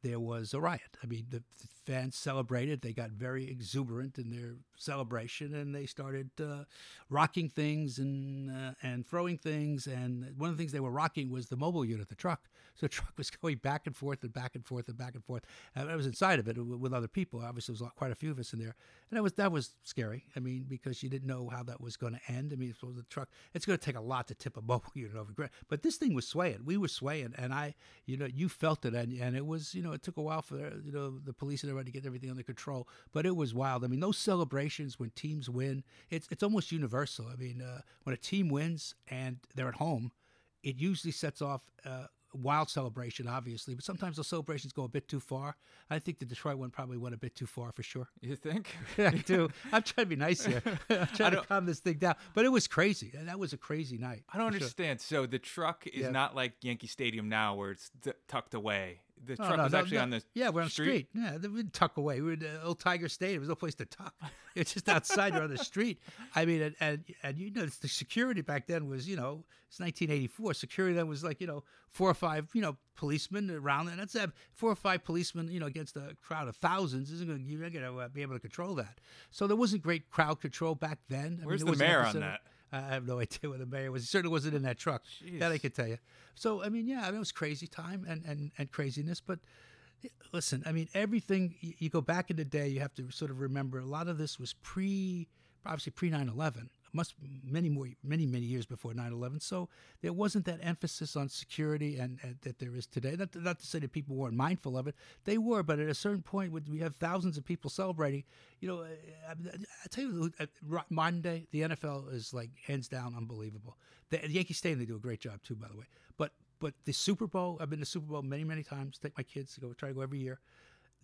[SPEAKER 3] there was a riot. I mean, the, the fans celebrated. They got very exuberant in their celebration, and they started uh, rocking things and uh, and throwing things. And one of the things they were rocking was the mobile unit, the truck. So the truck was going back and forth and back and forth and back and forth. And I was inside of it with other people. Obviously, there was quite a few of us in there, and that was that was scary. I mean, because you didn't know how that was going to end. I mean, it was the truck. It's going to take a lot to tip a mobile unit over. But this thing was swaying. We were swaying, and I, you know, you felt it, and and it was, you know, it took a while for you know the police and everybody to get everything under control. But it was wild. I mean, those celebrations when teams win, it's it's almost universal. I mean, uh, when a team wins and they're at home, it usually sets off. Uh, Wild celebration, obviously, but sometimes those celebrations go a bit too far. I think the Detroit one probably went a bit too far for sure.
[SPEAKER 2] You think?
[SPEAKER 3] I do. I'm trying to be nice here. I'm trying to calm this thing down. But it was crazy. That was a crazy night.
[SPEAKER 2] I don't
[SPEAKER 3] for sure.
[SPEAKER 2] understand. So the truck is
[SPEAKER 3] Yeah.
[SPEAKER 2] not like Yankee Stadium now, where it's d- tucked away. The truck
[SPEAKER 3] no,
[SPEAKER 2] was
[SPEAKER 3] no,
[SPEAKER 2] actually on the
[SPEAKER 3] yeah, we're on the street. Yeah, they didn't tuck away. We were in uh, Old Tiger Stadium. was no place to tuck. It's just outside. You're on the street. I mean, and, and and you know, the security back then was you know it's 1984. Security then was like you know four or five you know policemen around, and that's uh, four or five policemen you know against a crowd of thousands. Isn't going you're not going to uh, be able to control that. So there wasn't great crowd control back then. I
[SPEAKER 2] Where's
[SPEAKER 3] mean,
[SPEAKER 2] the
[SPEAKER 3] there
[SPEAKER 2] mayor on that?
[SPEAKER 3] I have no idea where the mayor was. He certainly wasn't in that truck. That I
[SPEAKER 2] Jeez.
[SPEAKER 3] could tell you. So I mean, yeah, I mean, it was crazy time and and and craziness, but eh, listen, I mean, everything you go back in the day, you have to sort of remember a lot of this was pre, obviously pre 9 11, must many more, many, many years before 9 11. So there wasn't that emphasis on security and, and that there is today. Not, not to say that people weren't mindful of it, they were, but at a certain point, we have thousands of people celebrating, you know, I, I, tell you, uh, ro- modern day, the NFL is like hands down unbelievable. The, the Yankee Stadium, they do a great job too, by the way. But but the Super Bowl, I've been to Super Bowl many, many times. Take my kids to go, try to go every year.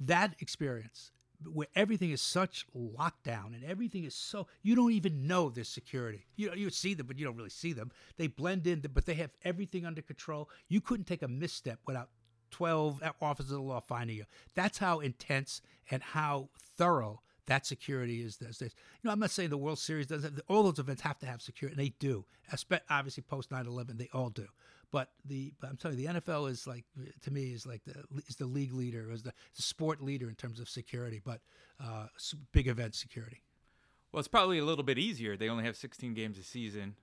[SPEAKER 3] That experience, where everything is such lockdown and everything is so you don't even know there's security. You you see them, but you don't really see them. They blend in, but they have everything under control. You couldn't take a misstep without 12 officers of the law finding you. That's how intense and how thorough that security is these days. You know, I'm not saying the World Series doesn't. All those events have to have security, and they do. Obviously, post 9/11, they all do. But the but I'm telling you, the NFL is like to me is like the is the league leader, is the, sport leader in terms of security, but uh, big event security.
[SPEAKER 2] Well, it's probably a little bit easier. They only have 16 games a season.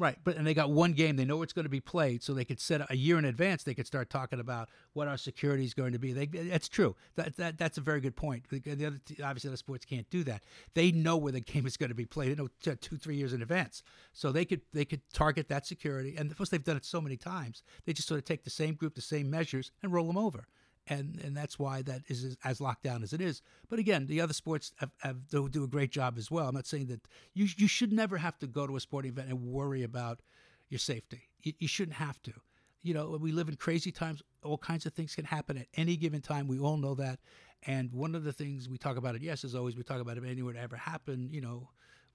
[SPEAKER 3] Right, but and they got one game. They know it's going to be played, so they could set a year in advance. They could start talking about what our security is going to be. They, that's true. That, that that's a very good point. The, the other, obviously, other sports can't do that. They know where the game is going to be played. They know two, three years in advance, so they could they could target that security. And of course, they've done it so many times. They just sort of take the same group, the same measures, and roll them over. And and that's why that is as- locked down as it is. But again, the other sports have, have do, do a great job as well. I'm not saying that you you should never have to go to a sporting event and worry about your safety. You, you shouldn't have to. You know, we live in crazy times. All kinds of things can happen at any given time. We all know that. And one of the things we talk about it, yes, as always we talk about if anywhere to ever happen. You know,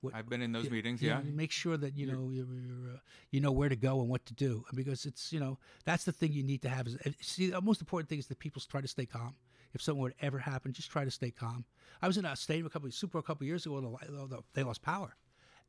[SPEAKER 3] what,
[SPEAKER 2] I've been in those
[SPEAKER 3] you-
[SPEAKER 2] meetings,
[SPEAKER 3] you
[SPEAKER 2] yeah.
[SPEAKER 3] know, make sure that you know you're, you're, uh, you know where to go and what to do because it's you know that's the thing you need to have. Is uh, see the most important thing is that people try to stay calm. If something would ever happen, just try to stay calm. I was in a stadium a couple Super Bowl a couple of years ago. and the- the- They lost power,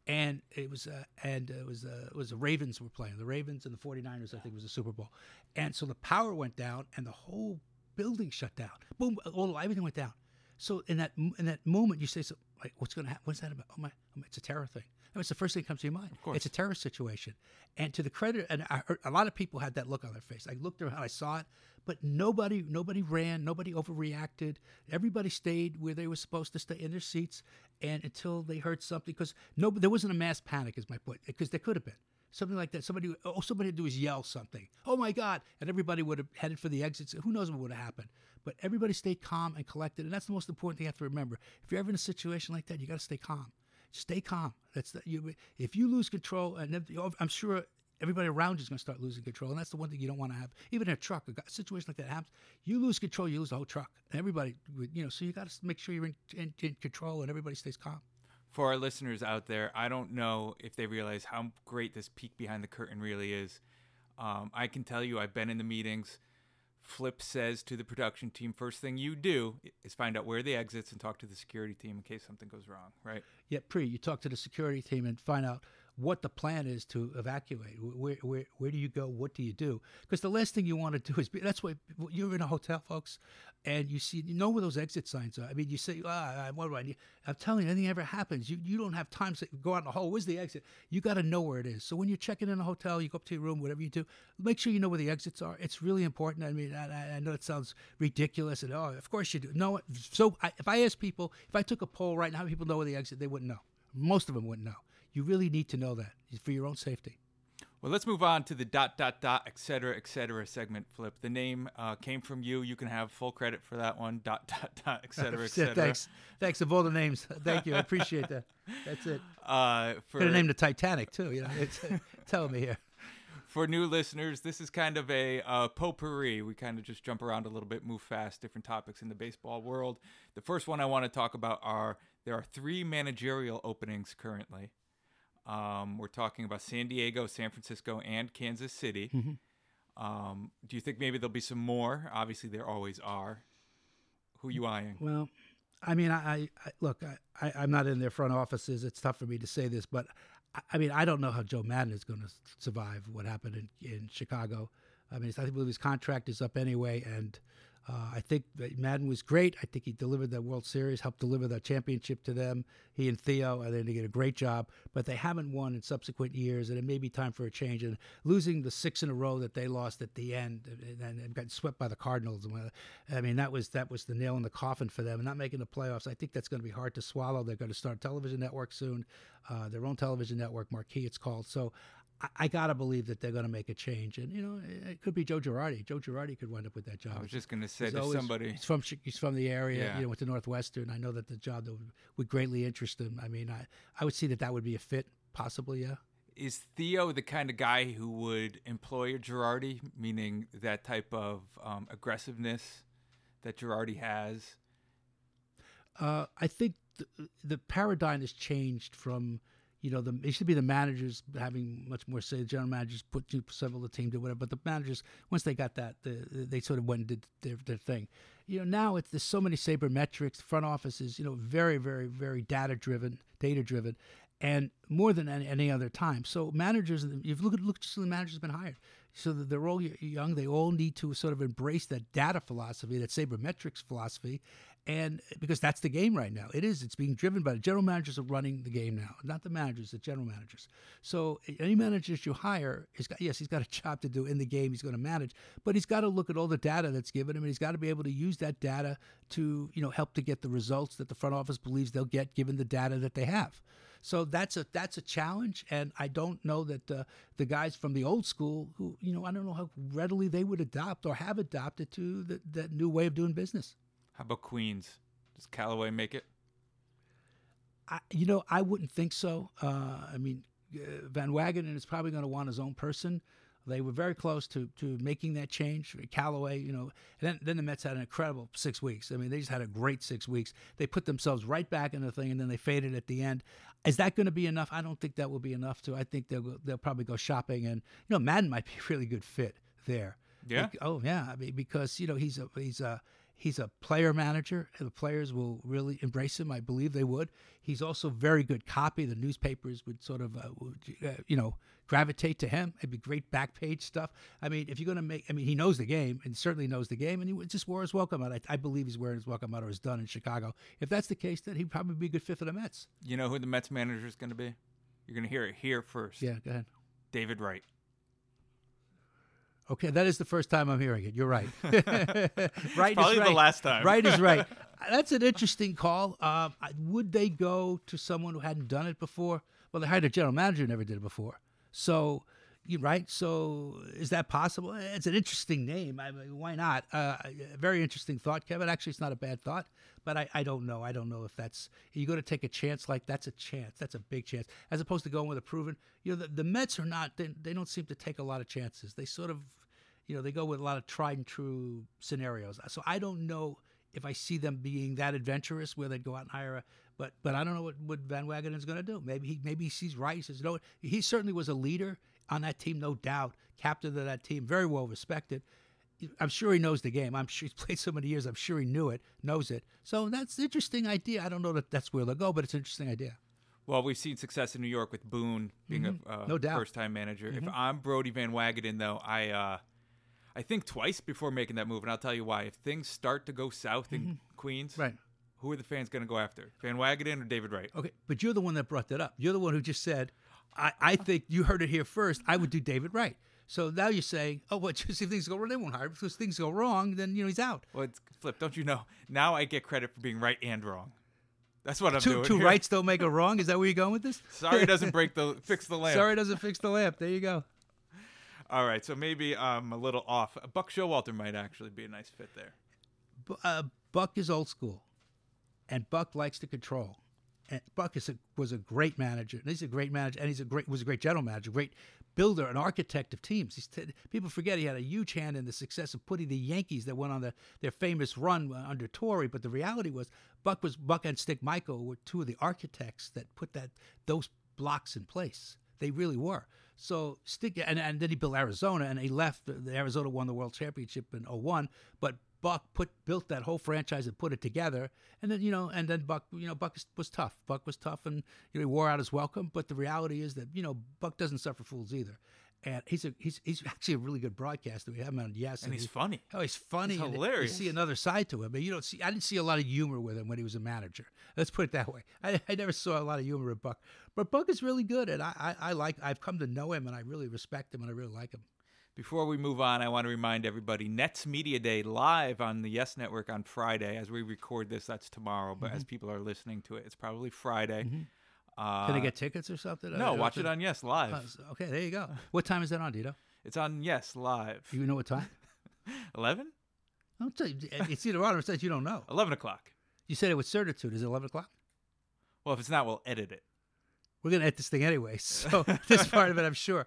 [SPEAKER 3] and it was uh, and it was uh, it was the Ravens were playing the Ravens and the 49ers I think was the Super Bowl, and so the power went down and the whole building shut down. Boom, all everything went down. So in that in that moment, you say, so, like, what's going to happen? What's that about? Oh my, oh my, it's a terror thing. I mean, it's the first thing that comes to your mind. Of
[SPEAKER 2] course.
[SPEAKER 3] It's a terror situation. And to the credit, and I heard, a lot of people had that look on their face. I looked around, I saw it, but nobody, nobody ran, nobody overreacted. Everybody stayed where they were supposed to stay in their seats, and until they heard something, because no, there wasn't a mass panic, is my point, because there could have been something like that. Somebody, oh, somebody would do is yell something. Oh my God! And everybody would have headed for the exits. Who knows what would have happened? But everybody stayed calm and collected, and that's the most important thing you have to remember. If you're ever in a situation like that, you got to stay calm. Stay calm. That's the, you. If you lose control, and I'm sure everybody around you is going to start losing control, and that's the one thing you don't want to have. Even in a truck, a situation like that happens, you lose control, you lose the whole truck, everybody, you know. So you got to make sure you're in, in, in control and everybody stays calm.
[SPEAKER 2] For our listeners out there, I don't know if they realize how great this peek behind the curtain really is. Um, I can tell you, I've been in the meetings. Flip says to the production team, first thing you do is find out where the exits and talk to the security team in case something goes wrong, right?
[SPEAKER 3] Yeah, pre, you talk to the security team and find out what the plan is to evacuate. Where, where, where do you go? What do you do? Because the last thing you want to do is be, that's why you're in a hotel, folks, and you see, you know where those exit signs are. I mean, you say, ah, what do I need? I'm telling you, anything ever happens, you, you don't have time to go out in the hall. Where's the exit? You got to know where it is. So when you're checking in a hotel, you go up to your room, whatever you do, make sure you know where the exits are. It's really important. I mean, I, I know it sounds ridiculous, and oh, of course you do. No, so I, if I ask people, if I took a poll right now, people know where the exit, they wouldn't know. Most of them wouldn't know. You really need to know that for your own safety.
[SPEAKER 2] Well, let's move on to the dot dot dot et cetera et cetera segment. Flip. The name uh, came from you. You can have full credit for that one. Dot dot dot et cetera et cetera.
[SPEAKER 3] Thanks, thanks of all the names. Thank you, I appreciate that. That's it.
[SPEAKER 2] Uh, for
[SPEAKER 3] Could have named the Titanic too. You know, it's, tell me here.
[SPEAKER 2] for new listeners, this is kind of a uh, potpourri. We kind of just jump around a little bit, move fast, different topics in the baseball world. The first one I want to talk about are there are three managerial openings currently. Um, we're talking about San Diego, San Francisco, and Kansas City. Um, do you think maybe there'll be some more? Obviously, there always are. Who you eyeing?
[SPEAKER 3] Well, I mean, I, I look, I, I, I'm not in their front offices. It's tough for me to say this, but I, I mean, I don't know how Joe Maddon is going to survive what happened in, in Chicago. I mean, I believe his contract is up anyway, and uh, I think that Maddon was great. I think he delivered the World Series, helped deliver the championship to them. He and Theo, I think they did a great job, but they haven't won in subsequent years, and it may be time for a change. And losing the six in a row that they lost at the end, and, and, got swept by the Cardinals, I mean, that was that was the nail in the coffin for them. And not making the playoffs, I think that's going to be hard to swallow. They're going to start a television network soon, uh, their own television network, Marquee, it's called. So. I, I gotta believe that they're gonna make a change, and you know it, it could be Joe Girardi. Joe Girardi could wind up with that job.
[SPEAKER 2] I was just going to say,
[SPEAKER 3] He's
[SPEAKER 2] there's
[SPEAKER 3] always-
[SPEAKER 2] somebody.
[SPEAKER 3] He's from he's from the area.
[SPEAKER 2] Yeah.
[SPEAKER 3] You know, with the Northwestern. I know that the job that would, would greatly interest him. I mean, I I would see that that would be a fit, possibly. Yeah.
[SPEAKER 2] is Theo the kind of guy who would employ a Girardi, meaning that type of um, aggressiveness that Girardi has?
[SPEAKER 3] Uh, I think the paradigm has changed from, you know, the it to be the managers having much more say. The general managers put you several of the team did whatever, but the managers once they got that, the, they sort of went and did their, their thing. You know, now it's there's so many sabermetrics. Front offices, you know, very, very, very data driven, data driven, and more than any, any other time. So managers, you've look at look just the managers have been hired. So they're all young. They all need to sort of embrace that data philosophy, that sabermetrics philosophy, and because that's the game right now. It is. It's being driven by the general managers are running the game now, not the managers, the general managers. So any managers you hire, got yes, he's got a job to do in the game. He's going to manage, but he's got to look at all the data that's given him, and he's got to be able to use that data to you know help to get the results that the front office believes they'll get given the data that they have. So that's a that's a challenge, and I don't know that uh, the guys from the old school, who you know, I don't know how readily they would adopt or have adopted to that new way of doing business.
[SPEAKER 2] How about Queens? Does Callaway make it?
[SPEAKER 3] I, you know, I wouldn't think so. Uh, I mean, uh, Van Wagenen is probably going to want his own person. They were very close to, to making that change. Callaway, you know, and then, then the Mets had an incredible six weeks. I mean, they just had a great six weeks. They put themselves right back in the thing, and then they faded at the end. Is that going to be enough? I don't think that will be enough. To I think they'll they'll probably go shopping, and you know, Maddon might be a really good fit there.
[SPEAKER 2] Yeah?
[SPEAKER 3] Bec- oh yeah. I mean, because you know he's a he's a he's a player manager, and the players will really embrace him. I believe they would. He's also very good copy. The newspapers would sort of uh, would, uh, you know gravitate to him. It'd be great back page stuff. I mean, if you're going to make, I mean, he knows the game and certainly knows the game, and he just wore his welcome out. I, I believe he's wearing his welcome out or is done in Chicago. If that's the case, then he'd probably be a good fit for the Mets.
[SPEAKER 2] You know who the Mets manager is going to be? You're going to hear it here first.
[SPEAKER 3] Yeah, go ahead.
[SPEAKER 2] David Wright.
[SPEAKER 3] Okay, that is the first time I'm hearing it. You're right. right
[SPEAKER 2] probably
[SPEAKER 3] is
[SPEAKER 2] the last time.
[SPEAKER 3] Right is right. That's an interesting call. Um, would they go to someone who hadn't done it before? Well, they hired a general manager who never did it before. So, You right? So is that possible? It's an interesting name. I mean, why not? Uh, very interesting thought, Kevin. Actually, it's not a bad thought, but I, I don't know. I don't know if that's you go to take a chance like that's a chance. That's a big chance, as opposed to going with a proven. You know, the, the Mets are not. They, they don't seem to take a lot of chances. They sort of, you know, they go with a lot of tried and true scenarios. So I don't know if I see them being that adventurous where they'd go out and hire a. But but I don't know what, what Van Wagenen is going to do. Maybe he maybe he sees right. Says no. He certainly was a leader on that team, no doubt. Captain of that team, very well respected. I'm sure he knows the game. I'm sure he's played so many years. I'm sure he knew it, knows it. So that's an interesting idea. I don't know that that's where they'll go, but it's an interesting idea.
[SPEAKER 2] Well, we've seen success in New York with Boone being
[SPEAKER 3] Mhm.
[SPEAKER 2] a uh,
[SPEAKER 3] No doubt.
[SPEAKER 2] first-time manager. If
[SPEAKER 3] Mhm.
[SPEAKER 2] I'm Brodie Van Wagenen, though, I uh, I think twice before making that move, and I'll tell you why. If things start to go south in Queens,
[SPEAKER 3] Mm-hmm. Right.
[SPEAKER 2] who are the fans going to go after? Van Wagenen or David Wright?
[SPEAKER 3] Okay, but you're the one that brought that up. You're the one who just said, I, I think you heard it here first. I would do David Wright. So now you're saying, oh, well, just if things go wrong, they won't hire him. Because things go wrong, then you know he's out.
[SPEAKER 2] Well, it's flip. Don't you know? Now I get credit for being right and wrong. That's what I'm
[SPEAKER 3] Two,
[SPEAKER 2] doing.
[SPEAKER 3] two
[SPEAKER 2] here.
[SPEAKER 3] rights don't make a wrong. Is that where you're going with this?
[SPEAKER 2] Sorry doesn't break the fix the lamp.
[SPEAKER 3] Sorry doesn't fix the lamp. There you go.
[SPEAKER 2] All right, so maybe I'm a little off. Buck Showalter might actually be a nice fit there.
[SPEAKER 3] Uh, Buck is old school, and Buck likes to control. Buck is a, was a great manager. And he's a great manager, and he's a great was a great general manager, great builder, an architect of teams. T- people forget he had a huge hand in the success of putting the Yankees that went on the, their famous run uh, under Torre. But the reality was, Buck was Buck and Stick Michael were two of the architects that put that those blocks in place. They really were. So Stick and, and then he built Arizona and he left. The Arizona won the World Championship in 01, but Buck put built that whole franchise and put it together. And then you know, and then Buck, you know, Buck was tough. Buck was tough, and you know, he wore out his welcome. But the reality is that you know, Buck doesn't suffer fools either. And he's a he's he's actually a really good broadcaster. We have him on Yes,
[SPEAKER 2] And he's
[SPEAKER 3] he-
[SPEAKER 2] funny.
[SPEAKER 3] Oh, he's funny.
[SPEAKER 2] He's
[SPEAKER 3] and
[SPEAKER 2] hilarious.
[SPEAKER 3] You see another side to him, but you don't see. I didn't see a lot of humor with him when he was a manager. Let's put it that way. I, I never saw a lot of humor with Buck, but Buck is really good, and I, I I like. I've come to know him, and I really respect him, and I really like him.
[SPEAKER 2] Before we move on, I want to remind everybody Nets Media Day live on the Yes Network on Friday. As we record this, that's tomorrow, but as people are listening to it, it's probably Friday. Uh,
[SPEAKER 3] Mm-hmm. Can I get tickets or something?
[SPEAKER 2] No, watch
[SPEAKER 3] know.
[SPEAKER 2] it on Yes Live.
[SPEAKER 3] Uh, okay, there you go. What time is that on, Dito?
[SPEAKER 2] it's on Yes Live.
[SPEAKER 3] You know what time?
[SPEAKER 2] 11?
[SPEAKER 3] I'll tell you. It's either on or it says you don't know.
[SPEAKER 2] 11 o'clock.
[SPEAKER 3] You said it with certitude. Is it 11 o'clock?
[SPEAKER 2] Well, if it's not, we'll edit it.
[SPEAKER 3] We're going to edit this thing anyway. So this part of it, I'm sure.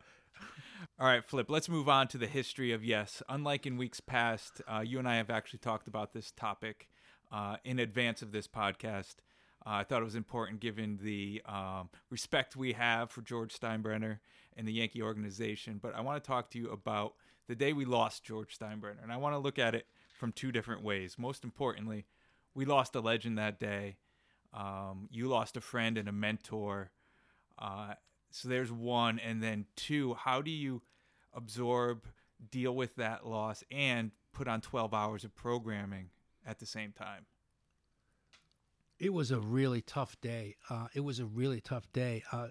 [SPEAKER 2] All right, Flip, let's move on to the history of yes. Unlike in weeks past, uh, you and I have actually talked about this topic uh, in advance of this podcast. Uh, I thought it was important given the um, respect we have for George Steinbrenner and the Yankee organization. But I want to talk to you about the day we lost George Steinbrenner. And I want to look at it from two different ways. Most importantly, we lost a legend that day. Um, you lost a friend and a mentor. Uh, so there's one. And then two, how do you absorb, deal with that loss, and put on 12 hours of programming at the same time?
[SPEAKER 3] It was a really tough day. Uh, it was a really tough day. Uh,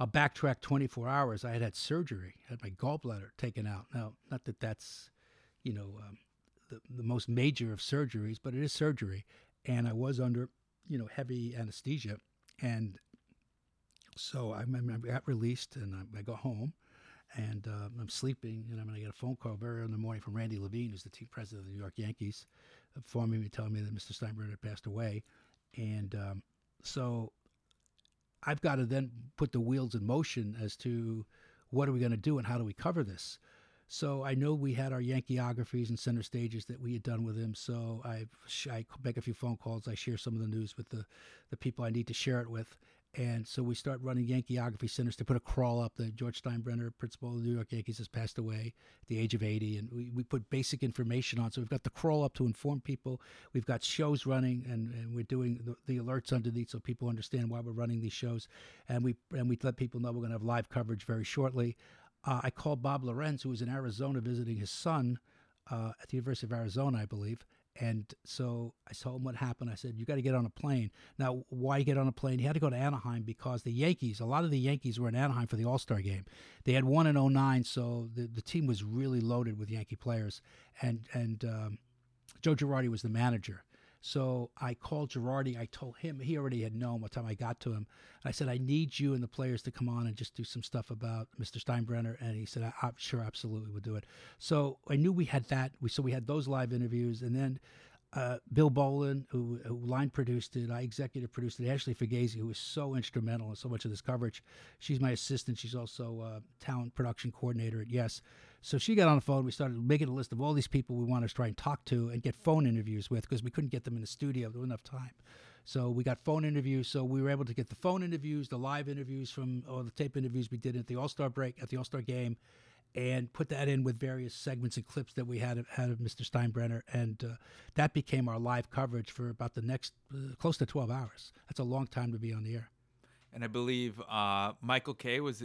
[SPEAKER 3] I'll backtrack 24 hours. I had had surgery, had my gallbladder taken out. Now, not that that's, you know, um, the, the most major of surgeries, but it is surgery. And I was under, you know, heavy anesthesia. And so I, I got released and I, I go home and uh, I'm sleeping and I'm going to get a phone call very early in the morning from Randy Levine, who's the team president of the New York Yankees, informing me, telling me that Mr. Steinbrenner had passed away. And um, so I've got to then put the wheels in motion as to what are we going to do and how do we cover this. So I know we had our Yankeeographies and center stages that we had done with him. So I I make a few phone calls. I share some of the news with the, the people I need to share it with. And so we start running Yankeeography centers to put a crawl up. The George Steinbrenner, principal of the New York Yankees, has passed away at the age of 80. And we, we put basic information on. So we've got the crawl up to inform people. We've got shows running, and, and we're doing the, the alerts underneath so people understand why we're running these shows. And we and we let people know we're going to have live coverage very shortly. Uh, I called Bob Lorenz, who was in Arizona visiting his son uh, at the University of Arizona, I believe. And so I told him what happened. I said, You got to get on a plane. Now, why get on a plane? He had to go to Anaheim because the Yankees, a lot of the Yankees were in Anaheim for the All Star game. They had won in 09, so the, the team was really loaded with Yankee players. And, and um, Joe Girardi was the manager. So I called Girardi. I told him he already had known what time I got to him. I said I need you and the players to come on and just do some stuff about Mr. Steinbrenner. And he said, I, am sure, absolutely, we'll do it. So I knew we had that. We so we had those live interviews, and then uh, Bill Bolin, who, who, line produced it, I executive produced it. Ashley Fugazi, who was so instrumental in so much of this coverage. She's my assistant. She's also uh, talent production coordinator at Yes. So she got on the phone. We started making a list of all these people we wanted to try and talk to and get phone interviews with because we couldn't get them in the studio. There wasn't enough time. So we got phone interviews. So we were able to get the phone interviews, the live interviews from all the tape interviews we did at the All Star break, at the All Star game, and put that in with various segments and clips that we had of, had of Mr. Steinbrenner, and uh, that became our live coverage for about the next uh, close to 12 hours. That's a long time to be on the air.
[SPEAKER 2] And I believe uh, Michael Kay was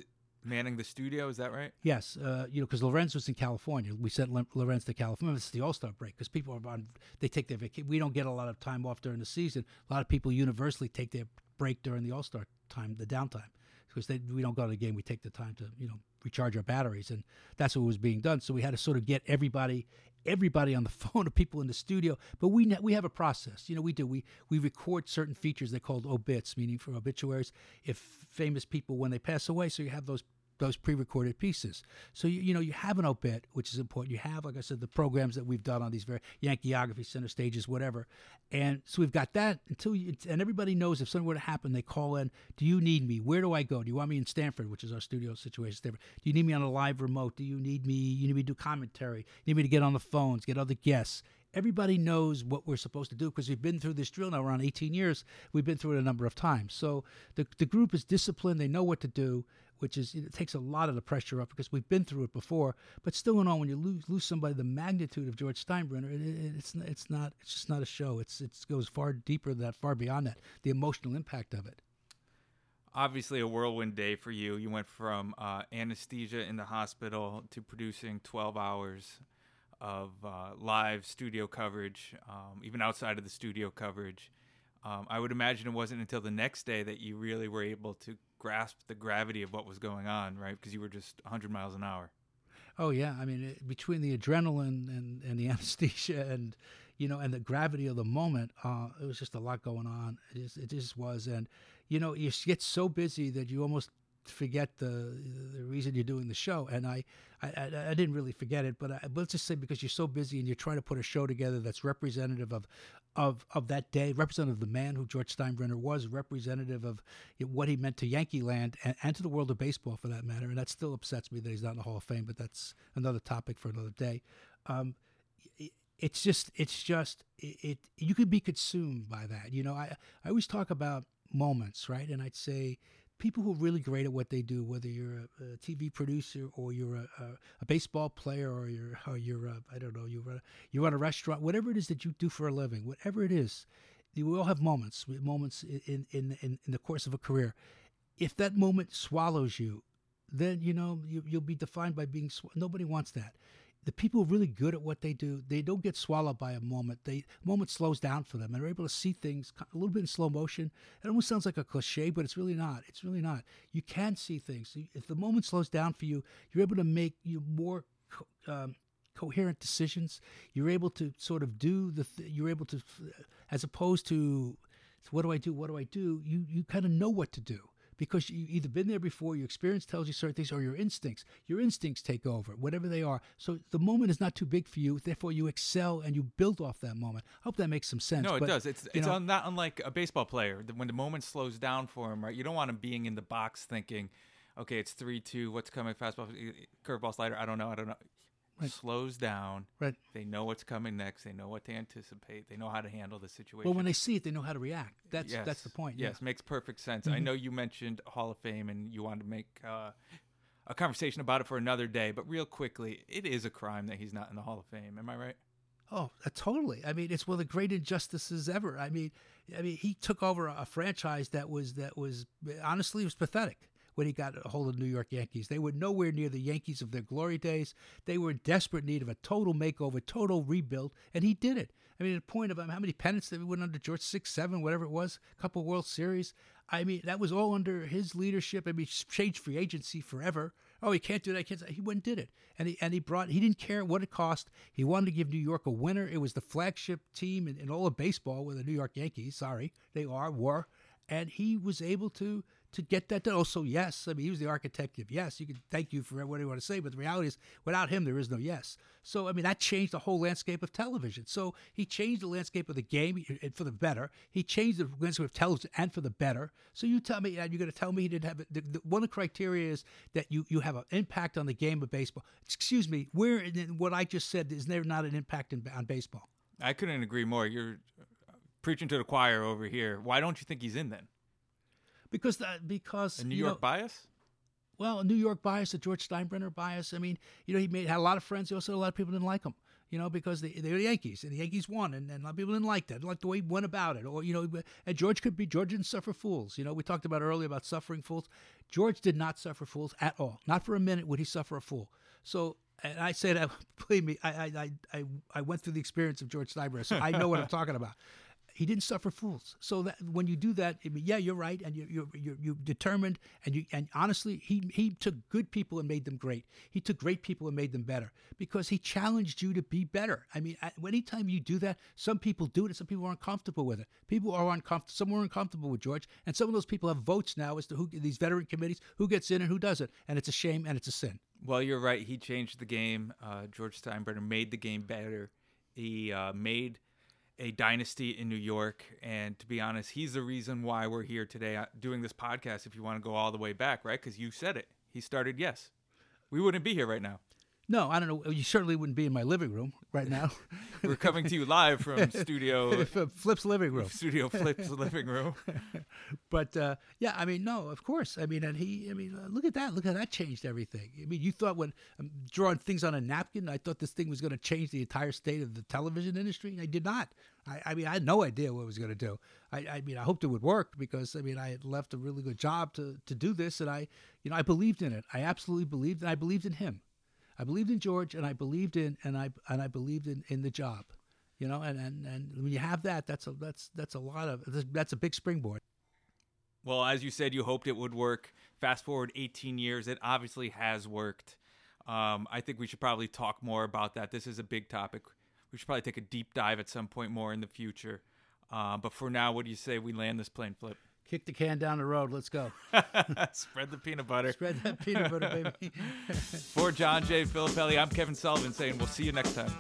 [SPEAKER 2] manning the studio. Is that right?
[SPEAKER 3] Yes. Uh, you know, because Lorenz was in California. We sent Lorenz to California. It's the All Star break because people are on. They take their vacation. We don't get a lot of time off during the season. A lot of people universally take their break during the All Star time, the downtime because we don't go to the game. We take the time to you know recharge our batteries, and that's what was being done. So we had to sort of get everybody everybody on the phone of people in the studio. But we we have a process. You know, we do. We we record certain features They're called obits, meaning for obituaries. If famous people when they pass away, so you have those those pre-recorded pieces. So you, you know you have an op-ed, which is important. You have, like I said, the programs that we've done on these very Yankeeography center stages, whatever. And so we've got that until you, and everybody knows if something were to happen, they call in. Do you need me? Where do I go? Do you want me in Stamford, which is our studio situation? Stamford. Do you need me on a live remote? Do you need me? You need me to do commentary? You need me to get on the phones, get other guests? Everybody knows what we're supposed to do because we've been through this drill now around 18 years. We've been through it a number of times. So the, the group is disciplined. They know what to do which is it takes a lot of the pressure off because we've been through it before. But still, and all, when you lose lose somebody the magnitude of George Steinbrenner, it, it, it's it's not it's just not a show. It's it goes far deeper than that, far beyond that. The emotional impact of it.
[SPEAKER 2] Obviously, a whirlwind day for you. You went from uh, anesthesia in the hospital to producing 12 hours of uh, live studio coverage, um, even outside of the studio coverage. Um, I would imagine it wasn't until the next day that you really were able to grasp the gravity of what was going on, right? Because you were just 100 miles an hour.
[SPEAKER 3] Oh yeah, I mean, it, between the adrenaline and, and the anesthesia and you know and the gravity of the moment, uh, it was just a lot going on. It just, it just was, and you know, you get so busy that you almost forget the the reason you're doing the show. And I I, I, didn't really forget it, but, I, but let's just say because you're so busy and you're trying to put a show together that's representative of of of that day, representative of the man who George Steinbrenner was, representative of what he meant to Yankee land and, and, to the world of baseball for that matter. And that still upsets me that he's not in the Hall of Fame, but that's another topic for another day. Um, it's just it's just it, it, you could be consumed by that. You know, I I always talk about moments, right? And I'd say people who are really great at what they do, whether you're a, a TV producer or you're a, a, a, baseball player or you're or you're uh, I don't know you run you run a restaurant, whatever it is that you do for a living, whatever it is, we all have moments, moments in in in, in the course of a career. If that moment swallows you, then you know you, will be defined by being. Sw- nobody wants that the people are really good at what they do, they don't get swallowed by a moment. They moment slows down for them and they're able to see things a little bit in slow motion. It almost sounds like a cliche, but it's really not. It's really not. You can see things. If the moment slows down for you, you're able to make you more um, coherent decisions. You're able to sort of do the. Th- you're able to, as opposed to, what do I do? What do I do? You you kind of know what to do because you either been there before, your experience tells you certain things, or your instincts. Your instincts take over, whatever they are. So the moment is not too big for you. Therefore, you excel and you build off that moment. I hope that makes some sense.
[SPEAKER 2] No, it
[SPEAKER 3] but,
[SPEAKER 2] does. It's it's know, not unlike a baseball player. When the moment slows down for him, right? You don't want him being in the box thinking, okay, it's three two. What's coming? Fastball, curveball, slider. I don't know. I don't know right. slows down.
[SPEAKER 3] Right.
[SPEAKER 2] They know what's coming next. They know what to anticipate. They know how to handle the situation.
[SPEAKER 3] Well, when they see it, they know how to react. That's yes. that's the point.
[SPEAKER 2] Yes,
[SPEAKER 3] yeah.
[SPEAKER 2] makes perfect sense. Mm-hmm. I know you mentioned Hall of Fame and you wanted to make uh, a conversation about it for another day, but real quickly, it is a crime that he's not in the Hall of Fame. Am I right?
[SPEAKER 3] Oh, uh, totally. I mean, it's one of the great injustices ever. I mean, I mean, he took over a franchise that was that was honestly was pathetic when he got a hold of the New York Yankees. They were nowhere near the Yankees of their glory days. They were in desperate need of a total makeover, total rebuild, and he did it. I mean, the point of um, how many pennants we went under George six, seven, whatever it was, a couple World Series. I mean, that was all under his leadership. I mean, changed free agency forever. Oh, he can't do that. He can't. He went and did it, and he and he brought. He didn't care what it cost. He wanted to give New York a winner. It was the flagship team in, in all of baseball, with the New York Yankees. Sorry, they are were, and he was able to to get that done. Oh, also, yes, I mean he was the architect of yes. You can thank you for whatever you want to say, but the reality is, without him, there is no yes. So I mean that changed the whole landscape of television. So he changed the landscape of the game eh, eh, for the better. He changed the landscape of television and for the better. So you tell me, and you're going to tell me he didn't have the, the, one of the criteria is that you you have an impact on the game of baseball. Excuse me, where what I just said is there not an impact in, on baseball?
[SPEAKER 2] I couldn't agree more. You're uh, preaching to the choir over here. Why don't you think he's in then?
[SPEAKER 3] Because that because
[SPEAKER 2] a New York
[SPEAKER 3] know,
[SPEAKER 2] bias.
[SPEAKER 3] Well, a New York bias, a George Steinbrenner bias. I mean, you know, he made had a lot of friends. He also had a lot of people didn't like him. You know, because they, they were the Yankees and the Yankees won, and, and a lot of people didn't like that. Didn't like the way he went about it, or you know, and George could be George didn't suffer fools. You know, we talked about earlier about suffering fools. George did not suffer fools at all. Not for a minute would he suffer a fool. So and I say that, believe me, I, I, I, I went through the experience of George Steinbrenner, so I know what I'm talking about he didn't suffer fools. So that when you do that, I mean, yeah, you're right, and you're you're you're, you're determined, and you and honestly, he he took good people and made them great. He took great people and made them better because he challenged you to be better. I mean, anytime you do that, some people do it, and some people aren't comfortable with it. People are uncomfortable. Some were uncomfortable with George, and some of those people have votes now as to who these veteran committees who gets in and who doesn't, and it's a shame and it's a sin.
[SPEAKER 2] Well, you're right. He changed the game. Uh, George Steinbrenner made the game better. He uh, made a dynasty in New York. And to be honest, he's the reason why we're here today uh, doing this podcast. If you want to go all the way back, right? Because you said it. He started yes. We wouldn't be here right now.
[SPEAKER 3] No, I don't know. You certainly wouldn't be in my living room right now.
[SPEAKER 2] We're coming to you live from studio
[SPEAKER 3] Flip's living room.
[SPEAKER 2] Studio Flip's living room.
[SPEAKER 3] but uh, yeah, I mean, no, of course. I mean, and he, I mean, uh, look at that. Look how that changed everything. I mean, you thought when um, drawing things on a napkin, I thought this thing was going to change the entire state of the television industry. I did not. I, I mean, I had no idea what it was going to do. I, I mean, I hoped it would work because I mean, I had left a really good job to to do this, and I, you know, I believed in it. I absolutely believed, and I believed in him. I believed in George, and I believed in and I and I believed in, in the job, you know. And, and and when you have that, that's a that's that's a lot of that's a big springboard.
[SPEAKER 2] Well, as you said, you hoped it would work. Fast forward 18 years, it obviously has worked. Um, I think we should probably talk more about that. This is a big topic. We should probably take a deep dive at some point more in the future. Uh, but for now, what do you say we land this plane flip?
[SPEAKER 3] Kick the can down the road. Let's go.
[SPEAKER 2] Spread the peanut butter.
[SPEAKER 3] Spread that peanut butter, baby.
[SPEAKER 2] For John J. Filippelli, I'm Kevin Sullivan saying we'll see you next time.